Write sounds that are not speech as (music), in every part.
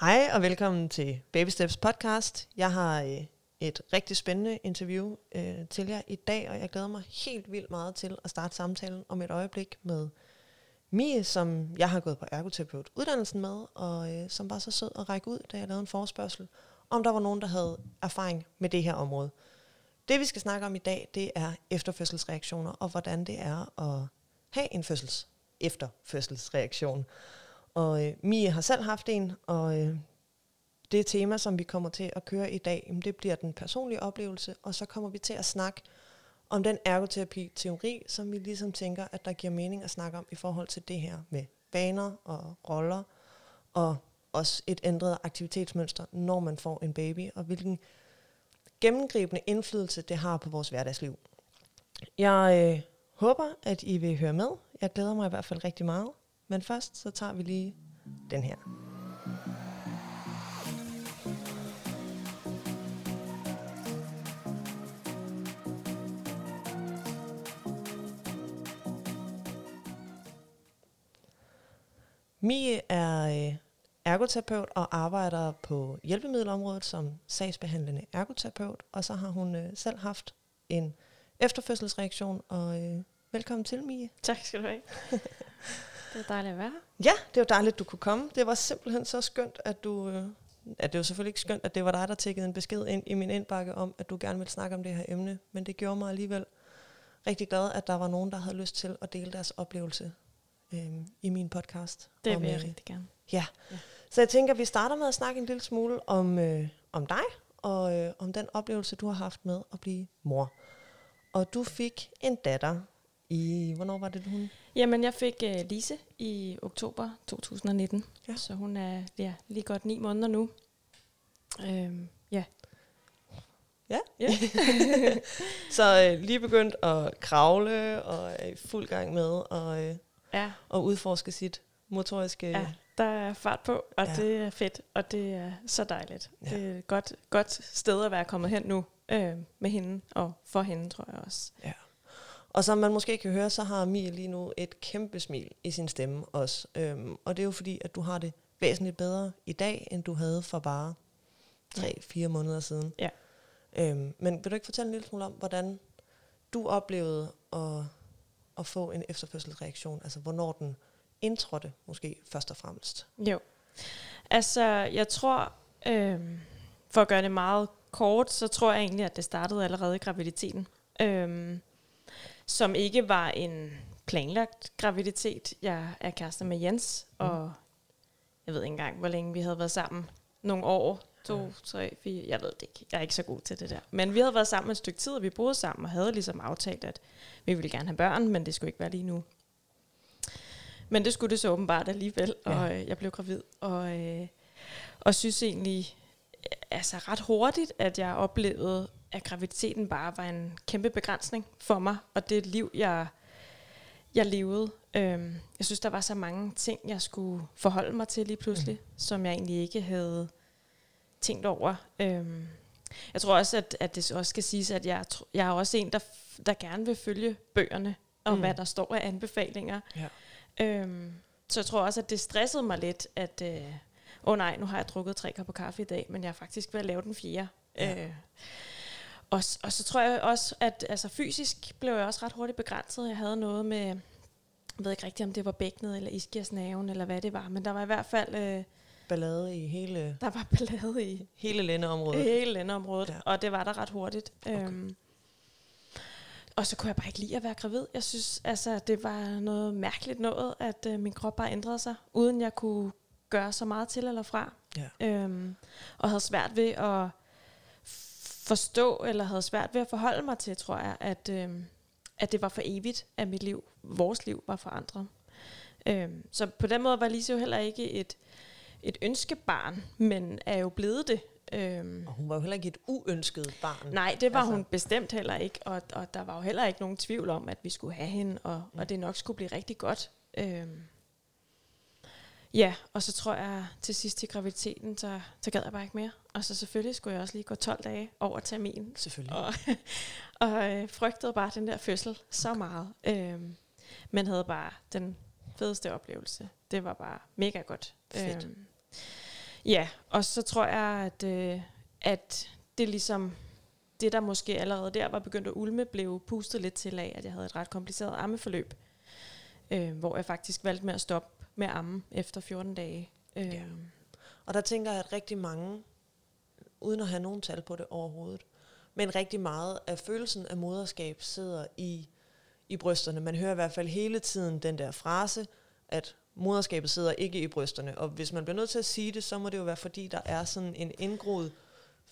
Hej og velkommen til Baby Steps podcast. Jeg har øh, et rigtig spændende interview øh, til jer i dag, og jeg glæder mig helt vildt meget til at starte samtalen om et øjeblik med Mie, som jeg har gået på ergoterapeut uddannelsen med, og øh, som var så sød at række ud, da jeg lavede en forespørgsel, om der var nogen, der havde erfaring med det her område. Det vi skal snakke om i dag, det er efterfødselsreaktioner, og hvordan det er at have en fødsels efterfødselsreaktion. Og øh, Mie har selv haft en, og øh, det tema, som vi kommer til at køre i dag, jamen, det bliver den personlige oplevelse, og så kommer vi til at snakke om den ergoterapi-teori, som vi ligesom tænker, at der giver mening at snakke om i forhold til det her med vaner og roller, og også et ændret aktivitetsmønster, når man får en baby, og hvilken gennemgribende indflydelse det har på vores hverdagsliv. Jeg øh, håber, at I vil høre med. Jeg glæder mig i hvert fald rigtig meget. Men først så tager vi lige den her. Mie er øh, ergoterapeut og arbejder på hjælpemiddelområdet som sagsbehandlende ergoterapeut, og så har hun øh, selv haft en efterfødselsreaktion, og øh, velkommen til, Mie. Tak skal du have. (laughs) det er dejligt at være her. Ja, det var dejligt, at du kunne komme. Det var simpelthen så skønt, at du... Øh, at det var selvfølgelig ikke skønt, at det var dig, der tækkede en besked ind i min indbakke om, at du gerne ville snakke om det her emne, men det gjorde mig alligevel rigtig glad, at der var nogen, der havde lyst til at dele deres oplevelse øh, i min podcast. Det vil jeg øh, rigtig gerne. Ja. ja. Så jeg tænker, at vi starter med at snakke en lille smule om, øh, om dig, og øh, om den oplevelse, du har haft med at blive mor. Og du fik en datter i, hvornår var det, hun? Jamen, jeg fik uh, Lise i oktober 2019, ja. så hun er ja, lige godt ni måneder nu. Øhm, ja. Ja. ja. (laughs) (laughs) så øh, lige begyndt at kravle og er i fuld gang med at, øh, ja. at udforske sit motoriske... Ja, der er fart på, og ja. det er fedt, og det er så dejligt. Ja. Det er et godt, godt sted at være kommet hen nu øh, med hende, og for hende, tror jeg også. Ja. Og som man måske kan høre, så har Mia lige nu et kæmpe smil i sin stemme også. Øhm, og det er jo fordi, at du har det væsentligt bedre i dag, end du havde for bare 3-4 ja. måneder siden. Ja. Øhm, men vil du ikke fortælle en lille smule om, hvordan du oplevede at, at få en efterfødselsreaktion? Altså, hvornår den indtrådte, måske først og fremmest? Jo. Altså, jeg tror, øhm, for at gøre det meget kort, så tror jeg egentlig, at det startede allerede i graviditeten. Øhm, som ikke var en planlagt graviditet. Jeg er kærester med Jens, mm. og jeg ved ikke engang, hvor længe vi havde været sammen. Nogle år, to, ja. tre, fire, jeg ved det ikke. Jeg er ikke så god til det der. Men vi havde været sammen et stykke tid, og vi boede sammen, og havde ligesom aftalt, at vi ville gerne have børn, men det skulle ikke være lige nu. Men det skulle det så åbenbart alligevel, ja. og øh, jeg blev gravid, og, øh, og synes egentlig altså ret hurtigt, at jeg oplevede at graviditeten bare var en kæmpe begrænsning for mig, og det liv, jeg, jeg levede. Øhm, jeg synes, der var så mange ting, jeg skulle forholde mig til lige pludselig, mm. som jeg egentlig ikke havde tænkt over. Øhm, jeg tror også, at, at det også skal siges, at jeg, jeg er også en, der, der gerne vil følge bøgerne, og mm. hvad der står af anbefalinger. Ja. Øhm, så jeg tror også, at det stressede mig lidt, at åh øh, oh nej, nu har jeg drukket tre kopper kaffe i dag, men jeg er faktisk ved at lave den fjerde. Ja. Øh, og, og så tror jeg også, at altså, fysisk blev jeg også ret hurtigt begrænset. Jeg havde noget med, jeg ved ikke rigtigt, om det var bækkenet eller ischiasnaven, eller hvad det var, men der var i hvert fald... Øh, ballade i hele... Der var ballade i... Hele lændeområdet. Hele lændeområdet, ja. og det var der ret hurtigt. Okay. Øhm, og så kunne jeg bare ikke lide at være gravid. Jeg synes, altså, det var noget mærkeligt noget, at øh, min krop bare ændrede sig, uden jeg kunne gøre så meget til eller fra. Ja. Øhm, og havde svært ved at forstå, eller havde svært ved at forholde mig til, tror jeg, at, øh, at det var for evigt, at mit liv, vores liv, var forandret. Øh, så på den måde var Lise jo heller ikke et, et ønskebarn, men er jo blevet det. Øhm. Og hun var jo heller ikke et uønsket barn. Nej, det var altså. hun bestemt heller ikke, og, og der var jo heller ikke nogen tvivl om, at vi skulle have hende, og, mm. og det nok skulle blive rigtig godt. Øhm. Ja, og så tror jeg til sidst i graviditeten, så, så gad jeg bare ikke mere. Og så selvfølgelig skulle jeg også lige gå 12 dage over termin. Selvfølgelig. Og, (laughs) og øh, frygtede bare den der fødsel så meget. Øhm, men havde bare den fedeste oplevelse. Det var bare mega godt. Fedt. Øhm, Ja, og så tror jeg, at, øh, at det ligesom, det der måske allerede der var begyndt at ulme, blev pustet lidt til af, at jeg havde et ret kompliceret ammeforløb, øh, hvor jeg faktisk valgte med at stoppe med amme efter 14 dage. Øh, Ja. Og der tænker jeg, at rigtig mange, uden at have nogen tal på det overhovedet, men rigtig meget af følelsen af moderskab sidder i, i brysterne. Man hører i hvert fald hele tiden den der frase, at moderskabet sidder ikke i brysterne. Og hvis man bliver nødt til at sige det, så må det jo være, fordi der er sådan en indgroet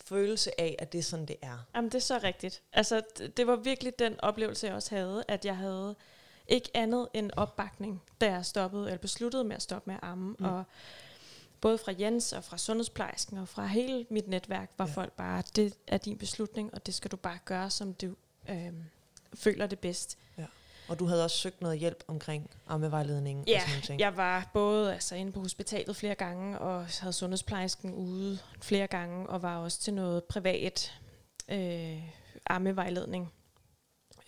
følelse af, at det er sådan, det er. Jamen, det er så rigtigt. Altså, det var virkelig den oplevelse, jeg også havde, at jeg havde ikke andet end opbakning, da jeg stoppede, eller besluttede med at stoppe med at amme. Mm. Mm. Og både fra Jens og fra sundhedsplejersken og fra hele mit netværk var Ja. ja. folk bare, det er din beslutning, og det skal du bare gøre, som du øh, føler det bedst. Og du havde også søgt noget hjælp omkring ammevejledning og Ja, sådan nogle ting. jeg var både altså, inde på hospitalet flere gange, og havde sundhedsplejersken ude flere gange, og var også til noget privat øh, ammevejledning,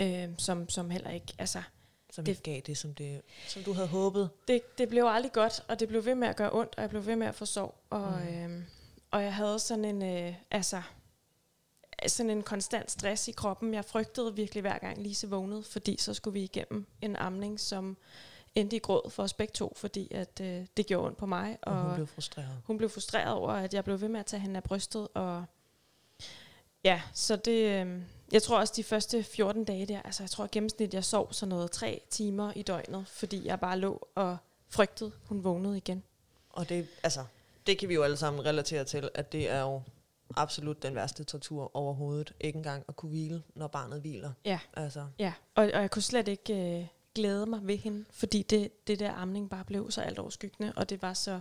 øh, som, som heller ikke, altså, som det- ikke gav det, som, det, som du havde håbet. det, det blev aldrig godt, og det blev ved med at gøre ondt, og jeg blev ved med at få sov, og, Mm. mm. øh, og jeg havde sådan en, øh, altså, sådan en konstant stress i kroppen. Jeg frygtede virkelig hver gang Lise vågnede, fordi så skulle vi igennem en amning, som endte i gråd for os begge to, fordi at, øh, det gjorde ondt på mig, Og, og hun blev frustreret. hun blev frustreret over, at jeg blev ved med at tage hende af brystet, og ja, så det, øh, jeg tror også de første 14 dage der, altså jeg tror gennemsnit, jeg sov sådan noget tre timer i døgnet, fordi jeg bare lå og frygtede, hun vågnede igen. Og det, altså, det kan vi jo alle sammen relatere til, at det er jo absolut den værste tortur overhovedet. Ikke engang at kunne hvile, når barnet hviler. Ja. Altså, Ja, og, og jeg kunne slet ikke øh, glæde mig ved hende, fordi det, det der amning bare blev så alt overskyggende, og det var så,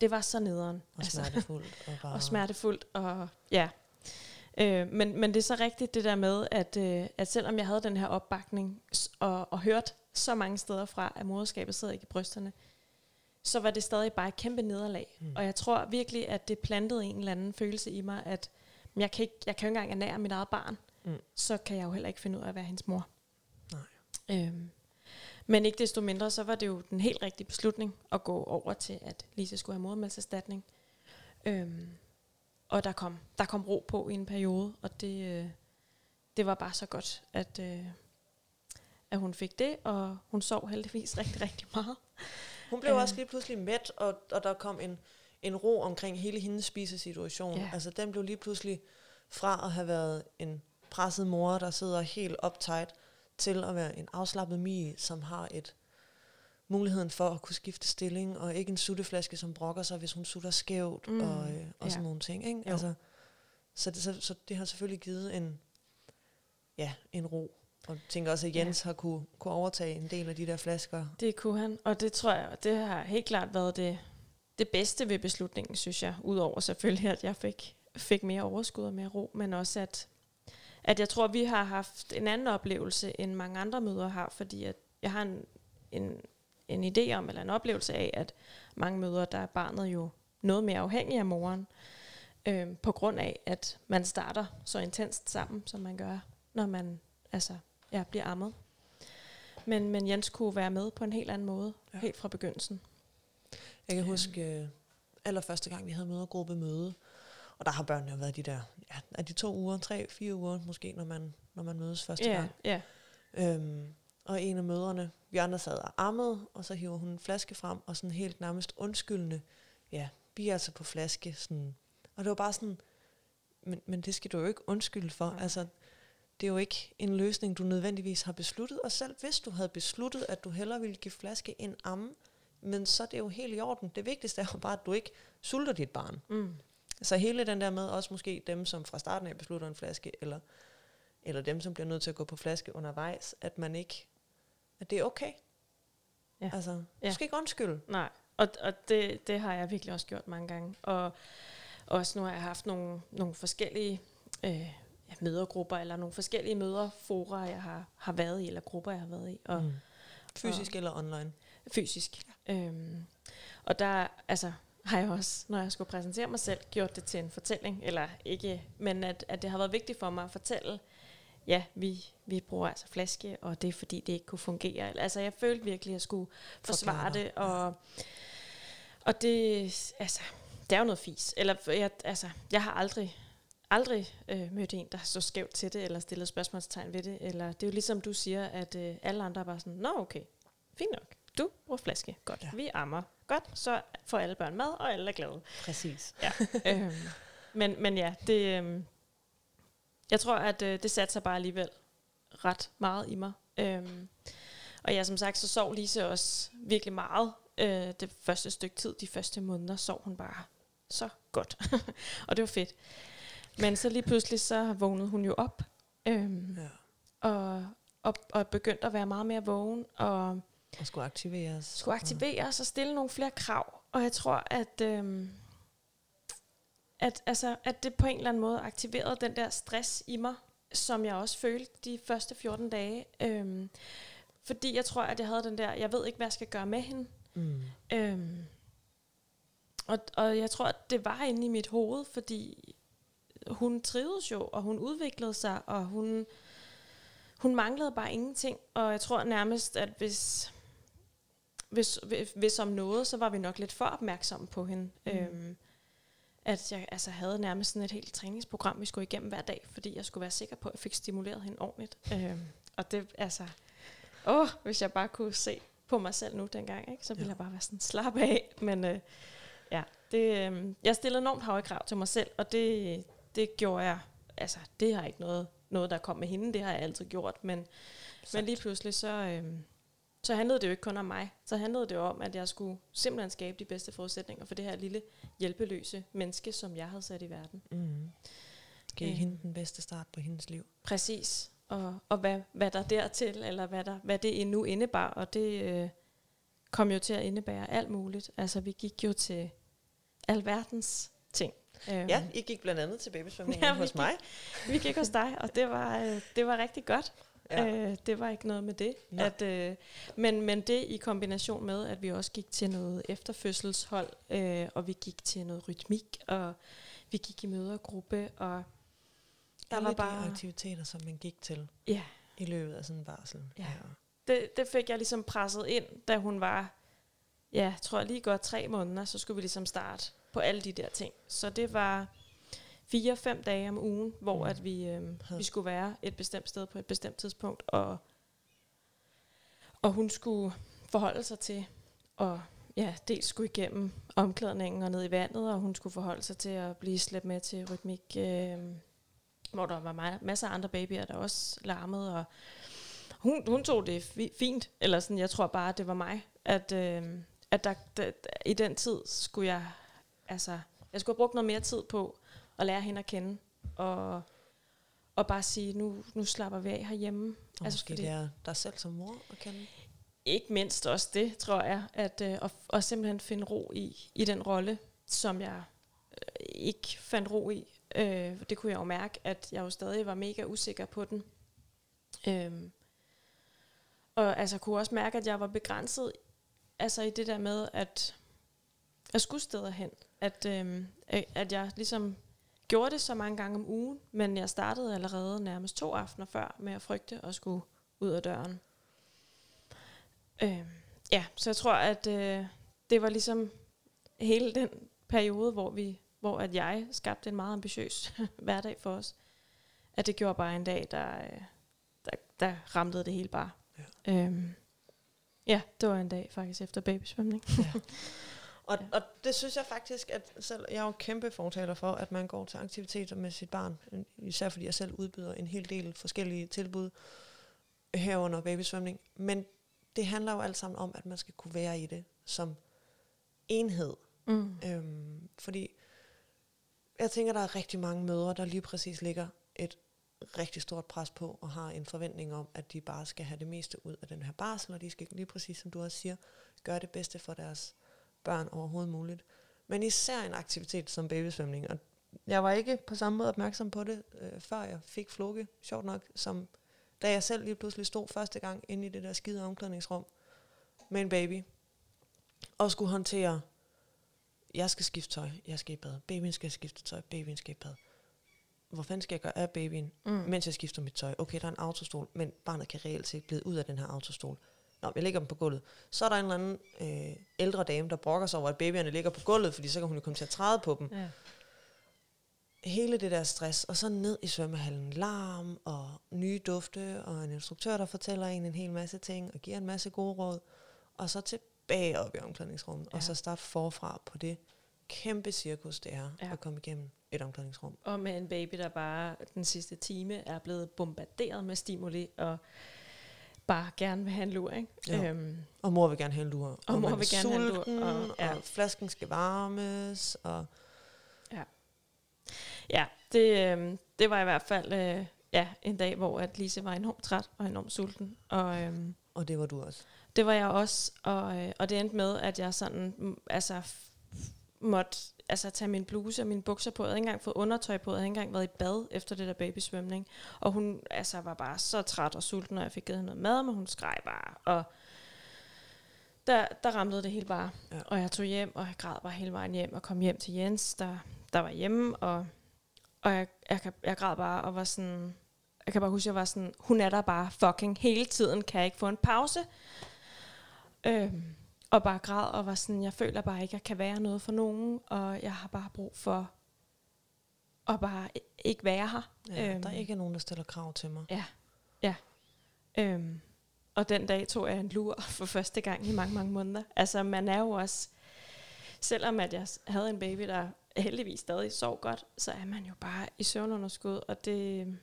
det var så nederen. og smertefuldt. Og, (laughs) bare, og smertefuldt, og ja. Øh, men, men det er så rigtigt det der med, at, øh, at selvom jeg havde den her opbakning, og, og hørt så mange steder fra, at moderskabet sidder ikke i brysterne, så var det stadig bare et kæmpe nederlag. Mm. Og jeg tror virkelig, at det plantede en eller anden følelse i mig, at jeg kan, ikke, jeg kan jo ikke engang ernære mit eget barn, mm. så kan jeg jo heller ikke finde ud af at være hendes mor. Nej. Øhm, men ikke desto mindre, så var det jo den helt rigtige beslutning at gå over til, at Lise skulle have modermælserstatning. Øhm, og der kom, der kom ro på i en periode, og det, øh, det var bare så godt, at, øh, at hun fik det, og hun sov heldigvis (laughs) rigtig, rigtig meget. Hun blev Øh. også lige pludselig mæt, og, og der kom en, en ro omkring hele hendes spisesituation. Ja. Altså, den blev lige pludselig fra at have været en presset mor, der sidder helt uptight, til at være en afslappet mi, som har et muligheden for at kunne skifte stilling, og ikke en sutteflaske, som brokker sig, hvis hun sutter skævt, mm, og, øh, og ja. sådan nogle ting. Ikke? Jo. Altså, så, det, så, så det har selvfølgelig givet en, ja, en ro. Og jeg tænker også, at Ja. Jens har kunne, kunne overtage en del af de der flasker. Det kunne han, og det tror jeg, det har helt klart været det, det bedste ved beslutningen, synes jeg. Udover selvfølgelig, at jeg fik, fik mere overskud og mere ro, men også at, at jeg tror, at vi har haft en anden oplevelse, end mange andre mødre har, fordi at jeg har en, en, en idé om, eller en oplevelse af, at mange mødre, der er barnet jo noget mere afhængig af moren, øh, på grund af, at man starter så intenst sammen, som man gør, når man altså, ja, bliver ammet. Men, men Jens kunne være med på en helt anden måde, Ja. helt fra begyndelsen. Jeg kan Øhm. huske øh, allerførste gang, vi havde mødergruppe møde, og der har børnene jo været de der, ja, er de to uger, tre, fire uger måske, når man, når man mødes første Ja, gang. ja, Øhm, og en af mødrene, vi andre sad og ammede, og så hiver hun en flaske frem, og sådan helt nærmest undskyldende, ja, vi er altså på flaske, sådan. Og det var bare sådan, men, men det skal du jo ikke undskylde for, Nej. altså, det er jo ikke en løsning, du nødvendigvis har besluttet, og selv hvis du havde besluttet, at du hellere ville give flaske end amme, men så er det jo helt i orden. Det vigtigste er jo bare, at du ikke sulter dit barn. mm, Så hele den der med, også måske dem, som fra starten af beslutter en flaske, eller, eller dem, som bliver nødt til at gå på flaske undervejs, at man ikke, at det er okay. Ja. Altså, du Ja. skal ikke undskylde. nej. Og, og det, det har jeg virkelig også gjort mange gange. Og også nu har jeg haft nogle, nogle forskellige øh, ja, mødergrupper, eller nogle forskellige møderfora, jeg har, har været i, eller grupper, jeg har været i. Og, Mm. Fysisk eller online. fysisk. Øhm, og der altså, har jeg også, når jeg skulle præsentere mig selv, gjort det til en fortælling, eller ikke, men at, at det har været vigtigt for mig at fortælle, ja, vi, vi bruger altså flaske, og det er fordi, det ikke kunne fungere. Altså, jeg følte virkelig, at jeg skulle forsvare det, og, og det, altså, det er jo noget fis. Eller jeg, altså, jeg har aldrig, aldrig øh, mødt en, der så skævt til det, eller stillet spørgsmålstegn ved det. Eller det er jo ligesom du siger, at øh, alle andre er bare sådan, nå okay, fint nok. Du bruger flaske. Godt. Ja. Vi ammer. Godt. Så får alle børn mad, og alle er glade. Præcis. Ja. (laughs) øhm, men, men ja, det, øhm, jeg tror, at øh, det satte sig bare alligevel ret meget i mig. Øhm, og ja, som sagt, så sov Lise også virkelig meget. Øh, det første stykke tid, de første måneder, sov hun bare så godt. (laughs) og det var fedt. Men så lige pludselig, så vågnede hun jo op. Øhm, Ja. og, og, og begyndte at være meget mere vågen, og Og skulle aktiveres. skulle aktiveres og stille nogle flere krav. Og jeg tror, at, øhm, at, altså, at det på en eller anden måde aktiverede den der stress i mig, som jeg også følte de første 14 dage. Øhm, fordi jeg tror, at jeg havde den der, jeg ved ikke, hvad jeg skal gøre med hende. Mm. Øhm, og, og jeg tror, at det var inde i mit hoved, fordi hun trivedes jo, og hun udviklede sig, og hun, hun manglede bare ingenting. Og jeg tror nærmest, at hvis, hvis, hvis, hvis om noget, så var vi nok lidt for opmærksomme på hende. Mm. Øhm, at jeg altså, havde nærmest sådan et helt træningsprogram, vi skulle igennem hver dag, fordi jeg skulle være sikker på, at jeg fik stimuleret hende ordentligt. Øhm, og det, altså, åh, hvis jeg bare kunne se på mig selv nu dengang, ikke, så ville Ja. jeg bare være sådan, slap af. Men øh, ja, det, øh, jeg stillede enormt høje krav til mig selv, og det, det gjorde jeg, altså, det har ikke noget, noget, der kom med hende, det har jeg altid gjort, men, men lige pludselig så, øh, så handlede det jo ikke kun om mig. Så handlede det jo om, at jeg skulle simpelthen skabe de bedste forudsætninger for det her lille hjælpeløse menneske, som jeg havde sat i verden. Mm. Giv Øh. hende den bedste start på hendes liv. Præcis. Og, og hvad, hvad der dertil, eller hvad, der, hvad det endnu indebar, og det øh, kom jo til at indebære alt muligt. Altså, vi gik jo til alverdens ting. Øhm, Ja, I gik blandt andet til babysvømningen Ja, hos gik- mig. Vi gik hos dig, og det var, øh, det var rigtig godt. Ja. Ja. Øh, det var ikke noget med det. Nej. At, øh, men, men det i kombination med, at vi også gik til noget efterfødselshold, øh, og vi gik til noget rytmik, og vi gik i mødergruppe, og der Alle var de bare... aktiviteter, som man gik til Ja, i løbet af sådan en barsel. Ja. det, det fik jeg ligesom presset ind, da hun var, ja, jeg tror lige godt tre måneder, så skulle vi ligesom starte på alle de der ting. Så det var fire-fem dage om ugen, hvor Mm. at vi, øh, vi skulle være et bestemt sted på et bestemt tidspunkt, og, og hun skulle forholde sig til, og ja, dels skulle igennem omklædningen og ned i vandet, og hun skulle forholde sig til at blive slæbt med til rytmik, øh, hvor der var ma- masser af andre babyer, der også larmede, og hun, hun tog det fi- fint, eller sådan, jeg tror bare, det var mig, at, øh, at der, der, i den tid skulle jeg, altså, jeg skulle have brugt noget mere tid på at lære hende at kende, og, og bare sige, nu, nu slapper vi af herhjemme. Og altså, fordi- det er dig selv som mor at kende. Ikke mindst også det, tror jeg, at, øh, at, at simpelthen finde ro i, i den rolle, som jeg øh, ikke fandt ro i. Øh, det kunne jeg jo mærke, at jeg jo stadig var mega usikker på den. Øhm, og altså kunne også mærke, at jeg var begrænset altså i det der med, at jeg skulle steder hen. At, øh, at jeg ligesom gjorde det så mange gange om ugen, men jeg startede allerede nærmest to aftener før med at frygte at skulle ud af døren. Øh, ja, så jeg tror, at øh, det var ligesom hele den periode, hvor vi, hvor at jeg skabte en meget ambitiøs (laughs) hverdag for os. At det gjorde bare en dag, der, øh, der, der ramte det hele bare. Ja. Øhm, ja, det var en dag faktisk efter babysvømning. (laughs) Og, og det synes jeg faktisk, at selv, jeg er jo kæmpe fortaler for, at man går til aktiviteter med sit barn. Især fordi jeg selv udbyder en hel del forskellige tilbud herunder babysvømning. Men det handler jo alt sammen om, at man skal kunne være i det som enhed. Mm. Øhm, fordi jeg tænker, der er rigtig mange mødre, der lige præcis ligger et rigtig stort pres på, og har en forventning om, at de bare skal have det meste ud af den her barsel, og de skal lige præcis, som du også siger, gøre det bedste for deres børn overhovedet muligt. Men især en aktivitet som babysvømning, og jeg var ikke på samme måde opmærksom på det, øh, før jeg fik floke, sjovt nok, som da jeg selv lige pludselig stod første gang inde i det der skide omklædningsrum med en baby, og skulle håndtere jeg skal skifte tøj, jeg skal i bad, babyen skal skifte tøj, babyen skal i bad. Hvor fanden skal jeg gøre af babyen, Mm. mens jeg skifter mit tøj? Okay, der er en autostol, men barnet kan reelt set glide ud af den her autostol. Nå, jeg lægger dem på gulvet. Så er der en eller anden øh, ældre dame, der brokker sig over, at babyerne ligger på gulvet, fordi så kan hun jo komme til at træde på dem. Ja. Hele det der stress, og så ned i svømmehallen. Larm og nye dufte, og en instruktør, der fortæller en en hel masse ting, og giver en masse gode råd. Og så tilbage op i omklædningsrummet. Ja. og så starte forfra på det kæmpe cirkus, det er Ja. at komme igennem et omklædningsrum. Og med en baby, der bare den sidste time er blevet bombarderet med stimuli, og bare gerne vil have en lur, ikke? Jo. Øhm, Og mor vil gerne have en lur. Og mor man er vil gerne have en lur, sulten, og- ja. og flasken skal varmes, og ja, det, øhm, det var i hvert fald øh, ja, en dag, hvor at Lise var enormt træt og enormt sulten. Og øhm, og det var du også. det var jeg også, og, øh, og det endte med, at jeg sådan, mm, altså, måtte altså, tage min bluse og mine bukser på. Jeg havde ikke engang fået undertøj på. Jeg havde ikke engang været i bad efter det der babysvømning. Og hun altså, var bare så træt og sulten, og jeg fik givet hende noget mad, men hun skreg bare. Og der, der ramlede det hele bare. Ja. Og jeg tog hjem, og jeg græd bare hele vejen hjem, og kom hjem til Jens, der, der var hjemme, og, og jeg, jeg, kan- jeg græd bare, og var sådan... Jeg kan bare huske, jeg var sådan, hun er der bare fucking hele tiden, kan jeg ikke få en pause? Øhm, og bare græd, og var sådan, jeg føler bare ikke, at jeg kan være noget for nogen, og jeg har bare brug for at bare ikke være her. Ja, Øhm. Der er ikke nogen, der stiller krav til mig. Ja, ja. Øhm, og den dag tog jeg en lur (laughs) for første gang i mange, mange måneder. Altså, man er jo også... Selvom at jeg havde en baby, der heldigvis stadig sov godt, så er man jo bare i søvnunderskud, og det...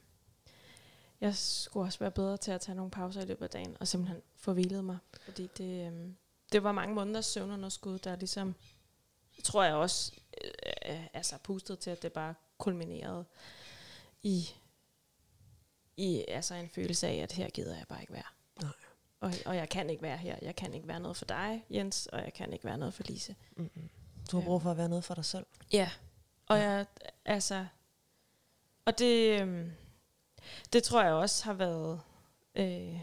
Jeg skulle også være bedre til at tage nogle pauser i løbet af dagen, og simpelthen få hvilet mig. Fordi det, øhm, det var mange måneders søvnunderskud, der ligesom, tror jeg også, øh, øh, altså pustede til, at det bare kulminerede i i altså en følelse af, at her gider jeg bare ikke være. Nej. Og, og jeg kan ikke være her. Jeg kan ikke være noget for dig, Jens, og jeg kan ikke være noget for Lise. Mm-mm. Du har brug for at være noget for dig selv. Ja. Og Ja. jeg, altså, og det, øhm, det tror jeg også har været, øh,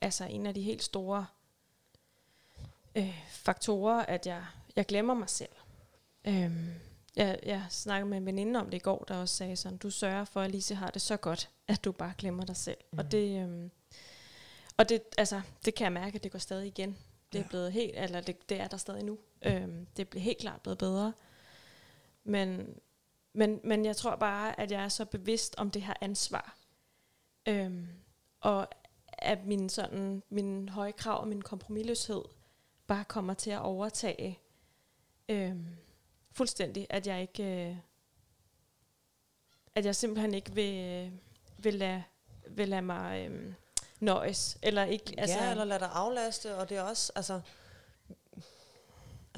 altså en af de helt store øh, faktorer, at jeg, jeg glemmer mig selv. Øhm, jeg, jeg snakkede med en veninde om det i går, der også sagde sådan, du sørger for, at Lise har det så godt, at du bare glemmer dig selv. Mm. Og det, øhm, og det, altså, det kan jeg mærke, at det går stadig igen. Det er Ja. blevet helt, eller det, det er der stadig nu. Øhm, det bliver helt klart blevet bedre. Men, men, men jeg tror bare, at jeg er så bevidst om det her ansvar. Øhm, og at min, sådan, min høje krav og min kompromilløshed bare kommer til at overtage øhm, fuldstændig. At jeg ikke... Øh, at jeg simpelthen ikke vil, øh, vil, lade, vil lade mig øh, nøjes. Eller ikke, Altså, ja, eller lad dig aflaste, og det er også, altså,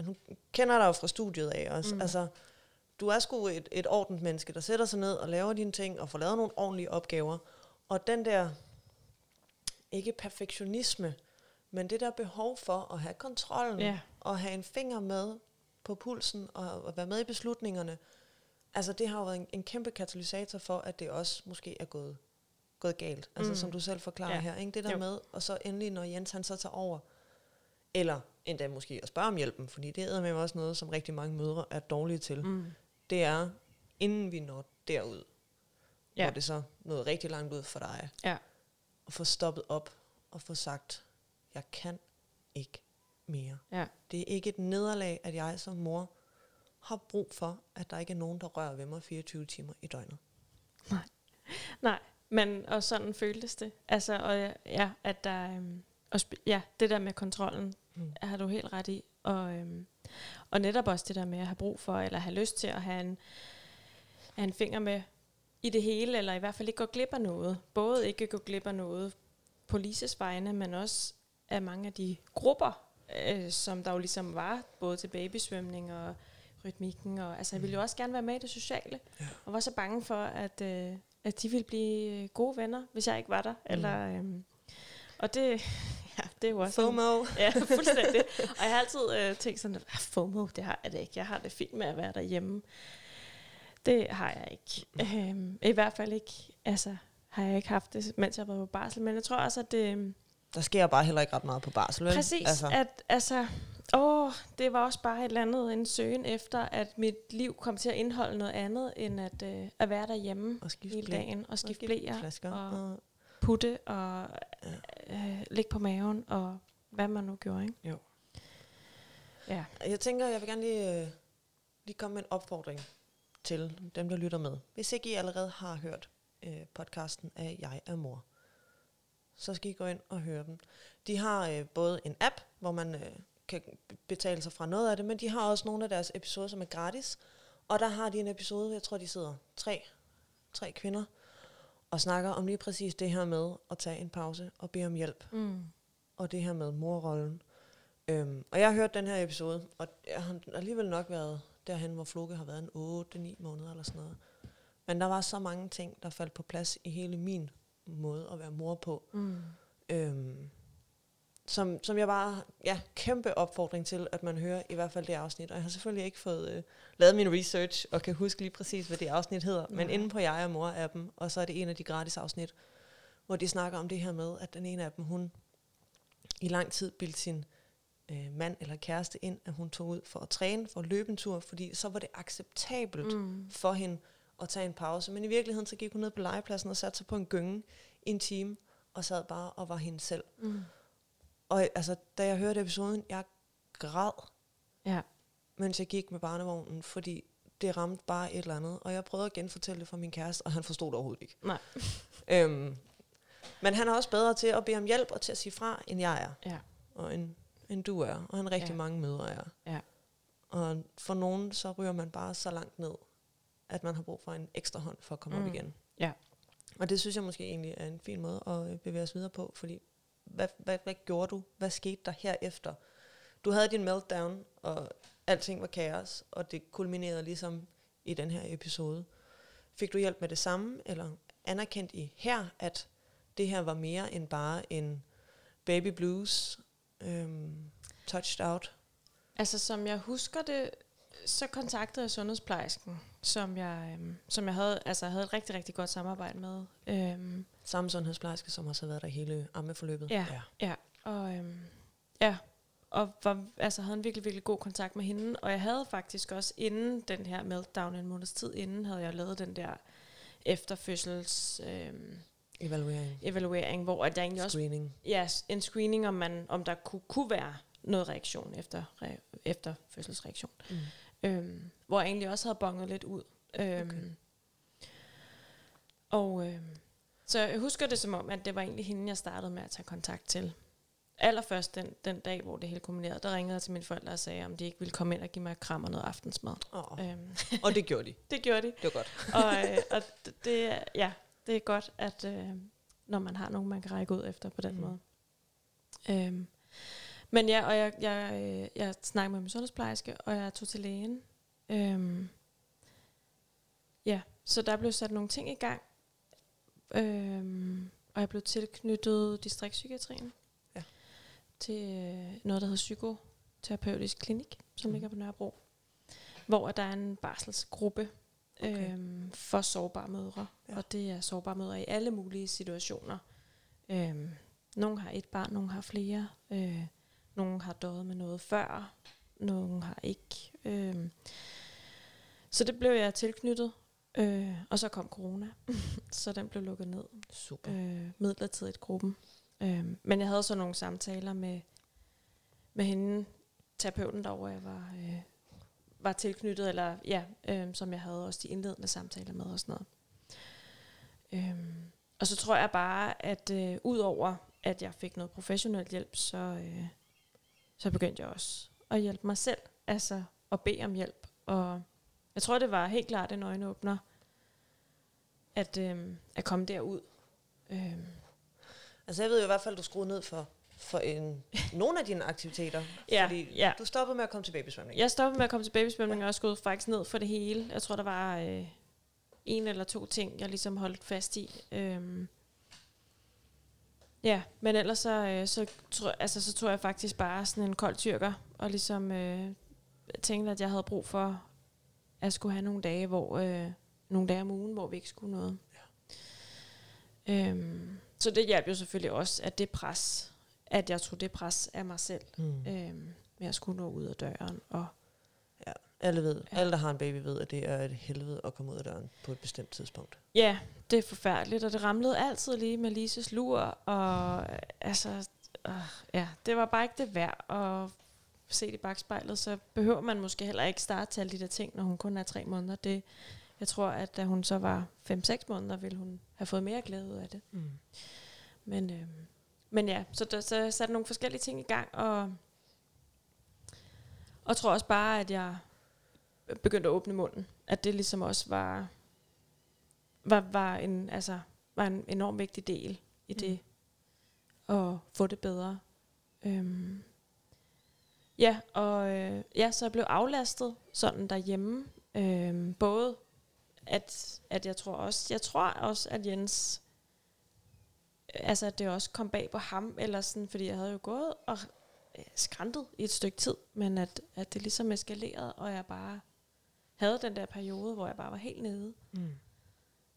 nu kender dig jo fra studiet af også. Mm. altså, du er sgu et, et ordentligt menneske, der sætter sig ned og laver dine ting, og får lavet nogle ordentlige opgaver, og den der, ikke perfektionisme, men det der behov for at have kontrollen, Ja. og have en finger med på pulsen, og, og være med i beslutningerne, altså det har jo været en, en kæmpe katalysator for, at det også måske er gået, gået galt. Altså Mm. som du selv forklarer Ja. her, ikke? det der Jo. med, og så endelig, når Jens han så tager over, eller endda måske at spørge om hjælpen, fordi det er med også noget, som rigtig mange mødre er dårlige til. Mm. Det er, inden vi når derud. Ja. hvor det så noget rigtig langt ud for dig, Ja. at få stoppet op og få sagt, jeg kan ikke mere. Ja. Det er ikke et nederlag, at jeg som mor har brug for, at der ikke er nogen, der rører ved mig 24 timer i døgnet. Nej, men og sådan føltes det. Altså, og ja, at der, øhm, og ja, det der med kontrollen, mm. har du helt ret i. Og, øhm, og netop også det der med at have brug for, eller have lyst til at have en, have en finger med i det hele, eller i hvert fald ikke gå glip af noget. Både ikke gå glip af noget på Lises vegne, men også af mange af de grupper, øh, som der jo ligesom var, både til babysvømning og rytmikken. Og, altså, jeg ville jo også gerne være med i det sociale, Ja. og var så bange for, at, øh, at de ville blive gode venner, hvis jeg ikke var der. Mm. Eller, øhm, og det, (laughs) ja, det er jo også... en- FOMO. (laughs) Ja, fuldstændig. Og jeg har altid øh, tænkt sådan, at "Ah, FOMO, det har jeg det ikke. Jeg har det fint med at være derhjemme. Det har jeg ikke. Øhm, I hvert fald ikke, altså, har jeg ikke haft det, mens jeg har været på barsel. Men jeg tror også, at det... Der sker bare heller ikke ret meget på barsel, vel? Præcis, altså. at altså, åh, det var også bare et eller andet, en søgen efter, at mit liv kom til at indeholde noget andet, end at, øh, at være derhjemme og skifte hele dagen, og skifte blæer, og Og, putte, og øh, ligge på maven, og hvad man nu gjorde, ikke? Jo. Ja. Jeg tænker, jeg vil gerne lige, øh, lige komme med en opfordring til dem, der lytter med. Hvis ikke I allerede har hørt øh, podcasten af Jeg er mor, så skal I gå ind og høre den. De har øh, både en app, hvor man øh, kan betale sig fra noget af det, men de har også nogle af deres episoder, som er gratis. Og der har de en episode, jeg tror, de sidder tre, tre kvinder, og snakker om lige præcis det her med at tage en pause og bede om hjælp. Mm. Og det her med morrollen. Øhm, og jeg har hørt den her episode, og jeg har alligevel nok været derhen, hvor Floke har været en 8-9 måneder eller sådan noget. Men der var så mange ting, der faldt på plads i hele min måde at være mor på. Mm. Øhm, som, som jeg bare, ja, kæmpe opfordring til, at man hører i hvert fald det afsnit. Og jeg har selvfølgelig ikke fået øh, lavet min research, og kan huske lige præcis, hvad det afsnit hedder. Men Nej. inde på Jeg er mor-appen, og så er det en af de gratis afsnit, hvor de snakker om det her med, at den ene af dem, hun i lang tid bildte sin øh, mand eller kæreste ind, at hun tog ud for at træne, for at løbe en tur, fordi så var det acceptabelt Mm. for hende at tage en pause. Men i virkeligheden, så gik hun ned på legepladsen og satte sig på en gynge i en time, og sad bare og var hende selv. Mm. Og altså, da jeg hørte episoden, jeg græd, Ja. mens jeg gik med barnevognen, fordi det ramte bare et eller andet. Og jeg prøvede at genfortælle det for min kæreste, og han forstod det overhovedet ikke. Nej. (laughs) Øhm, men han er også bedre til at bede om hjælp og til at sige fra, end jeg er. Ja. Og end, end du er. Og en rigtig ja. mange mødre er. Ja. Og for nogen, så ryger man bare så langt ned, at man har brug for en ekstra hånd for at komme mm. Op igen. Ja. Og det synes jeg måske egentlig er en fin måde at øh, bevæge os videre på, fordi hvad, hvad, hvad gjorde du? Hvad skete der herefter? Du havde din meltdown, og alting var kaos, og det kulminerede ligesom i den her episode. Fik du hjælp med det samme, eller anerkendt I her, at det her var mere end bare en baby blues øhm, touched out? Altså, som jeg husker det, så kontaktede jeg sundhedsplejersken, som jeg, øhm, som jeg havde, altså, havde et rigtig, rigtig godt samarbejde med. Øhm, Samme sundhedsplejerske, som også har været der hele ammeforløbet. Ja. ja, og, øhm, ja, og var, altså, havde en virkelig, virkelig god kontakt med hende. Og jeg havde faktisk også inden den her meltdown, en måneds tid inden, havde jeg lavet den der efterfødsels øhm, Evaluering. evaluering, hvor at jeg egentlig også Screening. ja, s- en screening, om, man, om der kunne, kunne være noget reaktion efter, re, efter fødselsreaktion. Mm. Øhm, hvor jeg egentlig også havde bonget lidt ud. Øhm, Okay. Og øhm, så jeg husker det som om, at det var egentlig hende, jeg startede med at tage kontakt til. Allerførst den, den dag, hvor det hele kombinerede, der ringede jeg til mine forældre og sagde, om de ikke ville komme ind og give mig et kram og noget aftensmad. Oh. Øhm, (laughs) Og det gjorde de. (laughs) det gjorde de. Det var godt. og, øh, (laughs) og det, er- ja, det er godt, at øh, når man har nogen, man kan række ud efter på den mm. måde. Øhm, men ja, og jeg, jeg, øh, jeg snakkede med min sundhedsplejerske, og jeg tog til lægen. Øhm, ja, så der blev sat nogle ting i gang. Øhm, og jeg blev tilknyttet distriktspsykiatrien. Ja. Til øh, noget, der hedder psykoterapeutisk klinik, som Mhm. ligger på Nørrebro. Hvor der er en barselsgruppe, Okay. øhm, for sårbare mødre. Ja. Og det er sårbare mødre i alle mulige situationer. Øhm, nogle har et barn, nogle har flere. Øh, nogle har døjet med noget før, nogle har ikke. Øh, så det blev jeg tilknyttet. Øh, og så kom corona, (laughs) så den blev lukket ned Super. øh, midlertidigt gruppen. Øh, men jeg havde så nogle samtaler med, med hende, terapeuten derovre, jeg var, øh, var tilknyttet, eller ja, øh, som jeg havde også de indledende samtaler med og sådan noget. Øh, og så tror jeg bare, at øh, udover at jeg fik noget professionel hjælp, så, øh, så begyndte jeg også at hjælpe mig selv, altså at bede om hjælp. Og jeg tror, det var helt klart en øjenåbner, at, øh, at komme derud. Øh, Altså jeg ved jo i hvert fald, at du skruede ned for, for en, (laughs) nogle af dine aktiviteter. Ja, fordi ja. du stoppede med at komme til babysvømning. Jeg stoppede med at komme til babysvømning, og jeg skruede faktisk ned for det hele. Jeg tror, der var øh, en eller to ting, jeg ligesom holdt fast i. Øhm, ja, men ellers så, øh, så, tror, altså, så tror jeg faktisk bare sådan en kold tyrker, og ligesom øh, tænkte, at jeg havde brug for, at skulle have nogle dage, hvor, øh, nogle dage om ugen, hvor vi ikke skulle noget. Ja. Øhm, så det hjalp jo selvfølgelig også, at det pres, at jeg tog det pres af mig selv, Mm. øhm, med at skulle nå ud af døren. Og alle ved, Ja. alle der har en baby ved, at det er et helvede at komme ud af døren på et bestemt tidspunkt. ja, det er forfærdeligt, og det ramlede altid lige med Lises lur, og øh, altså, øh, ja, det var bare ikke det værd at se det i bagspejlet, så behøver man måske heller ikke starte til alle de der ting, når hun kun er tre måneder. Det, jeg tror, at da hun så var 5-6 måneder, ville hun have fået mere glæde ud af det. Mm. Men, øh, men ja, så der så satte nogle forskellige ting i gang, og, og tror også bare, at jeg begyndte at åbne munden. At det ligesom også var, var, var, en, altså, var en enorm vigtig del i det, at få det bedre. Øhm, ja, og øh, ja, så jeg blev aflastet sådan derhjemme. Øhm, både at, at jeg tror også, jeg tror også, at Jens, altså at det også kom bag på ham, eller sådan, fordi jeg havde jo gået og øh, skræntet i et stykke tid, men at, at det ligesom eskalerede, og jeg bare havde den der periode, hvor jeg bare var helt nede. Mm.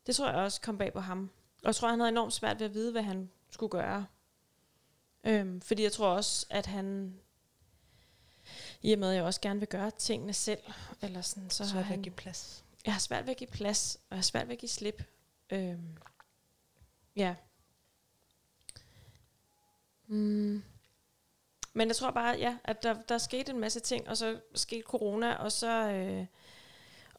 Det tror jeg også kom bag på ham. Og jeg tror, han havde enormt svært ved at vide, hvad han skulle gøre. Øhm, fordi jeg tror også, at han, i og med at jeg også gerne vil gøre tingene selv, eller sådan, så Så har han, at give plads. jeg har svært ved at give plads, og jeg har svært ved at give slip. Øhm, ja. Mm. Men jeg tror bare, ja, at der, der skete en masse ting, og så skete corona, og så... Øh,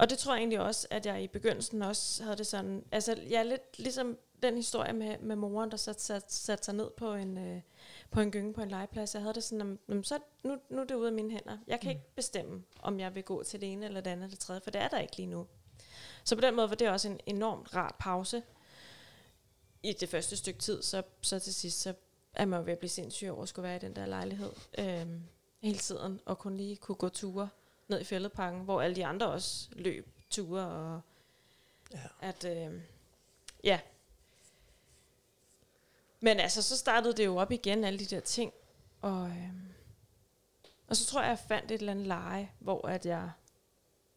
og det tror jeg egentlig også, at jeg i begyndelsen også havde det sådan... Altså, jeg er lidt ligesom den historie med, med moren, der satte sat, sat sig ned på en, øh, på en gynge på en legeplads. Jeg havde det sådan, om så nu, nu er det ude af mine hænder. Jeg kan mm. ikke bestemme, om jeg vil gå til det ene eller det andet eller det tredje, for det er der ikke lige nu. Så på den måde var det også en enormt rar pause i det første stykke tid. Så, så til sidst, så er man jo ved at blive sindssyg over at skulle være i den der lejlighed øhm, hele tiden, og kun lige kunne gå ture ned i fældeparken, hvor alle de andre også løb ture, og Ja. at, øh, ja. Men altså, så startede det jo op igen, alle de der ting, og, øh, og så tror jeg, jeg fandt et eller andet leje, hvor at jeg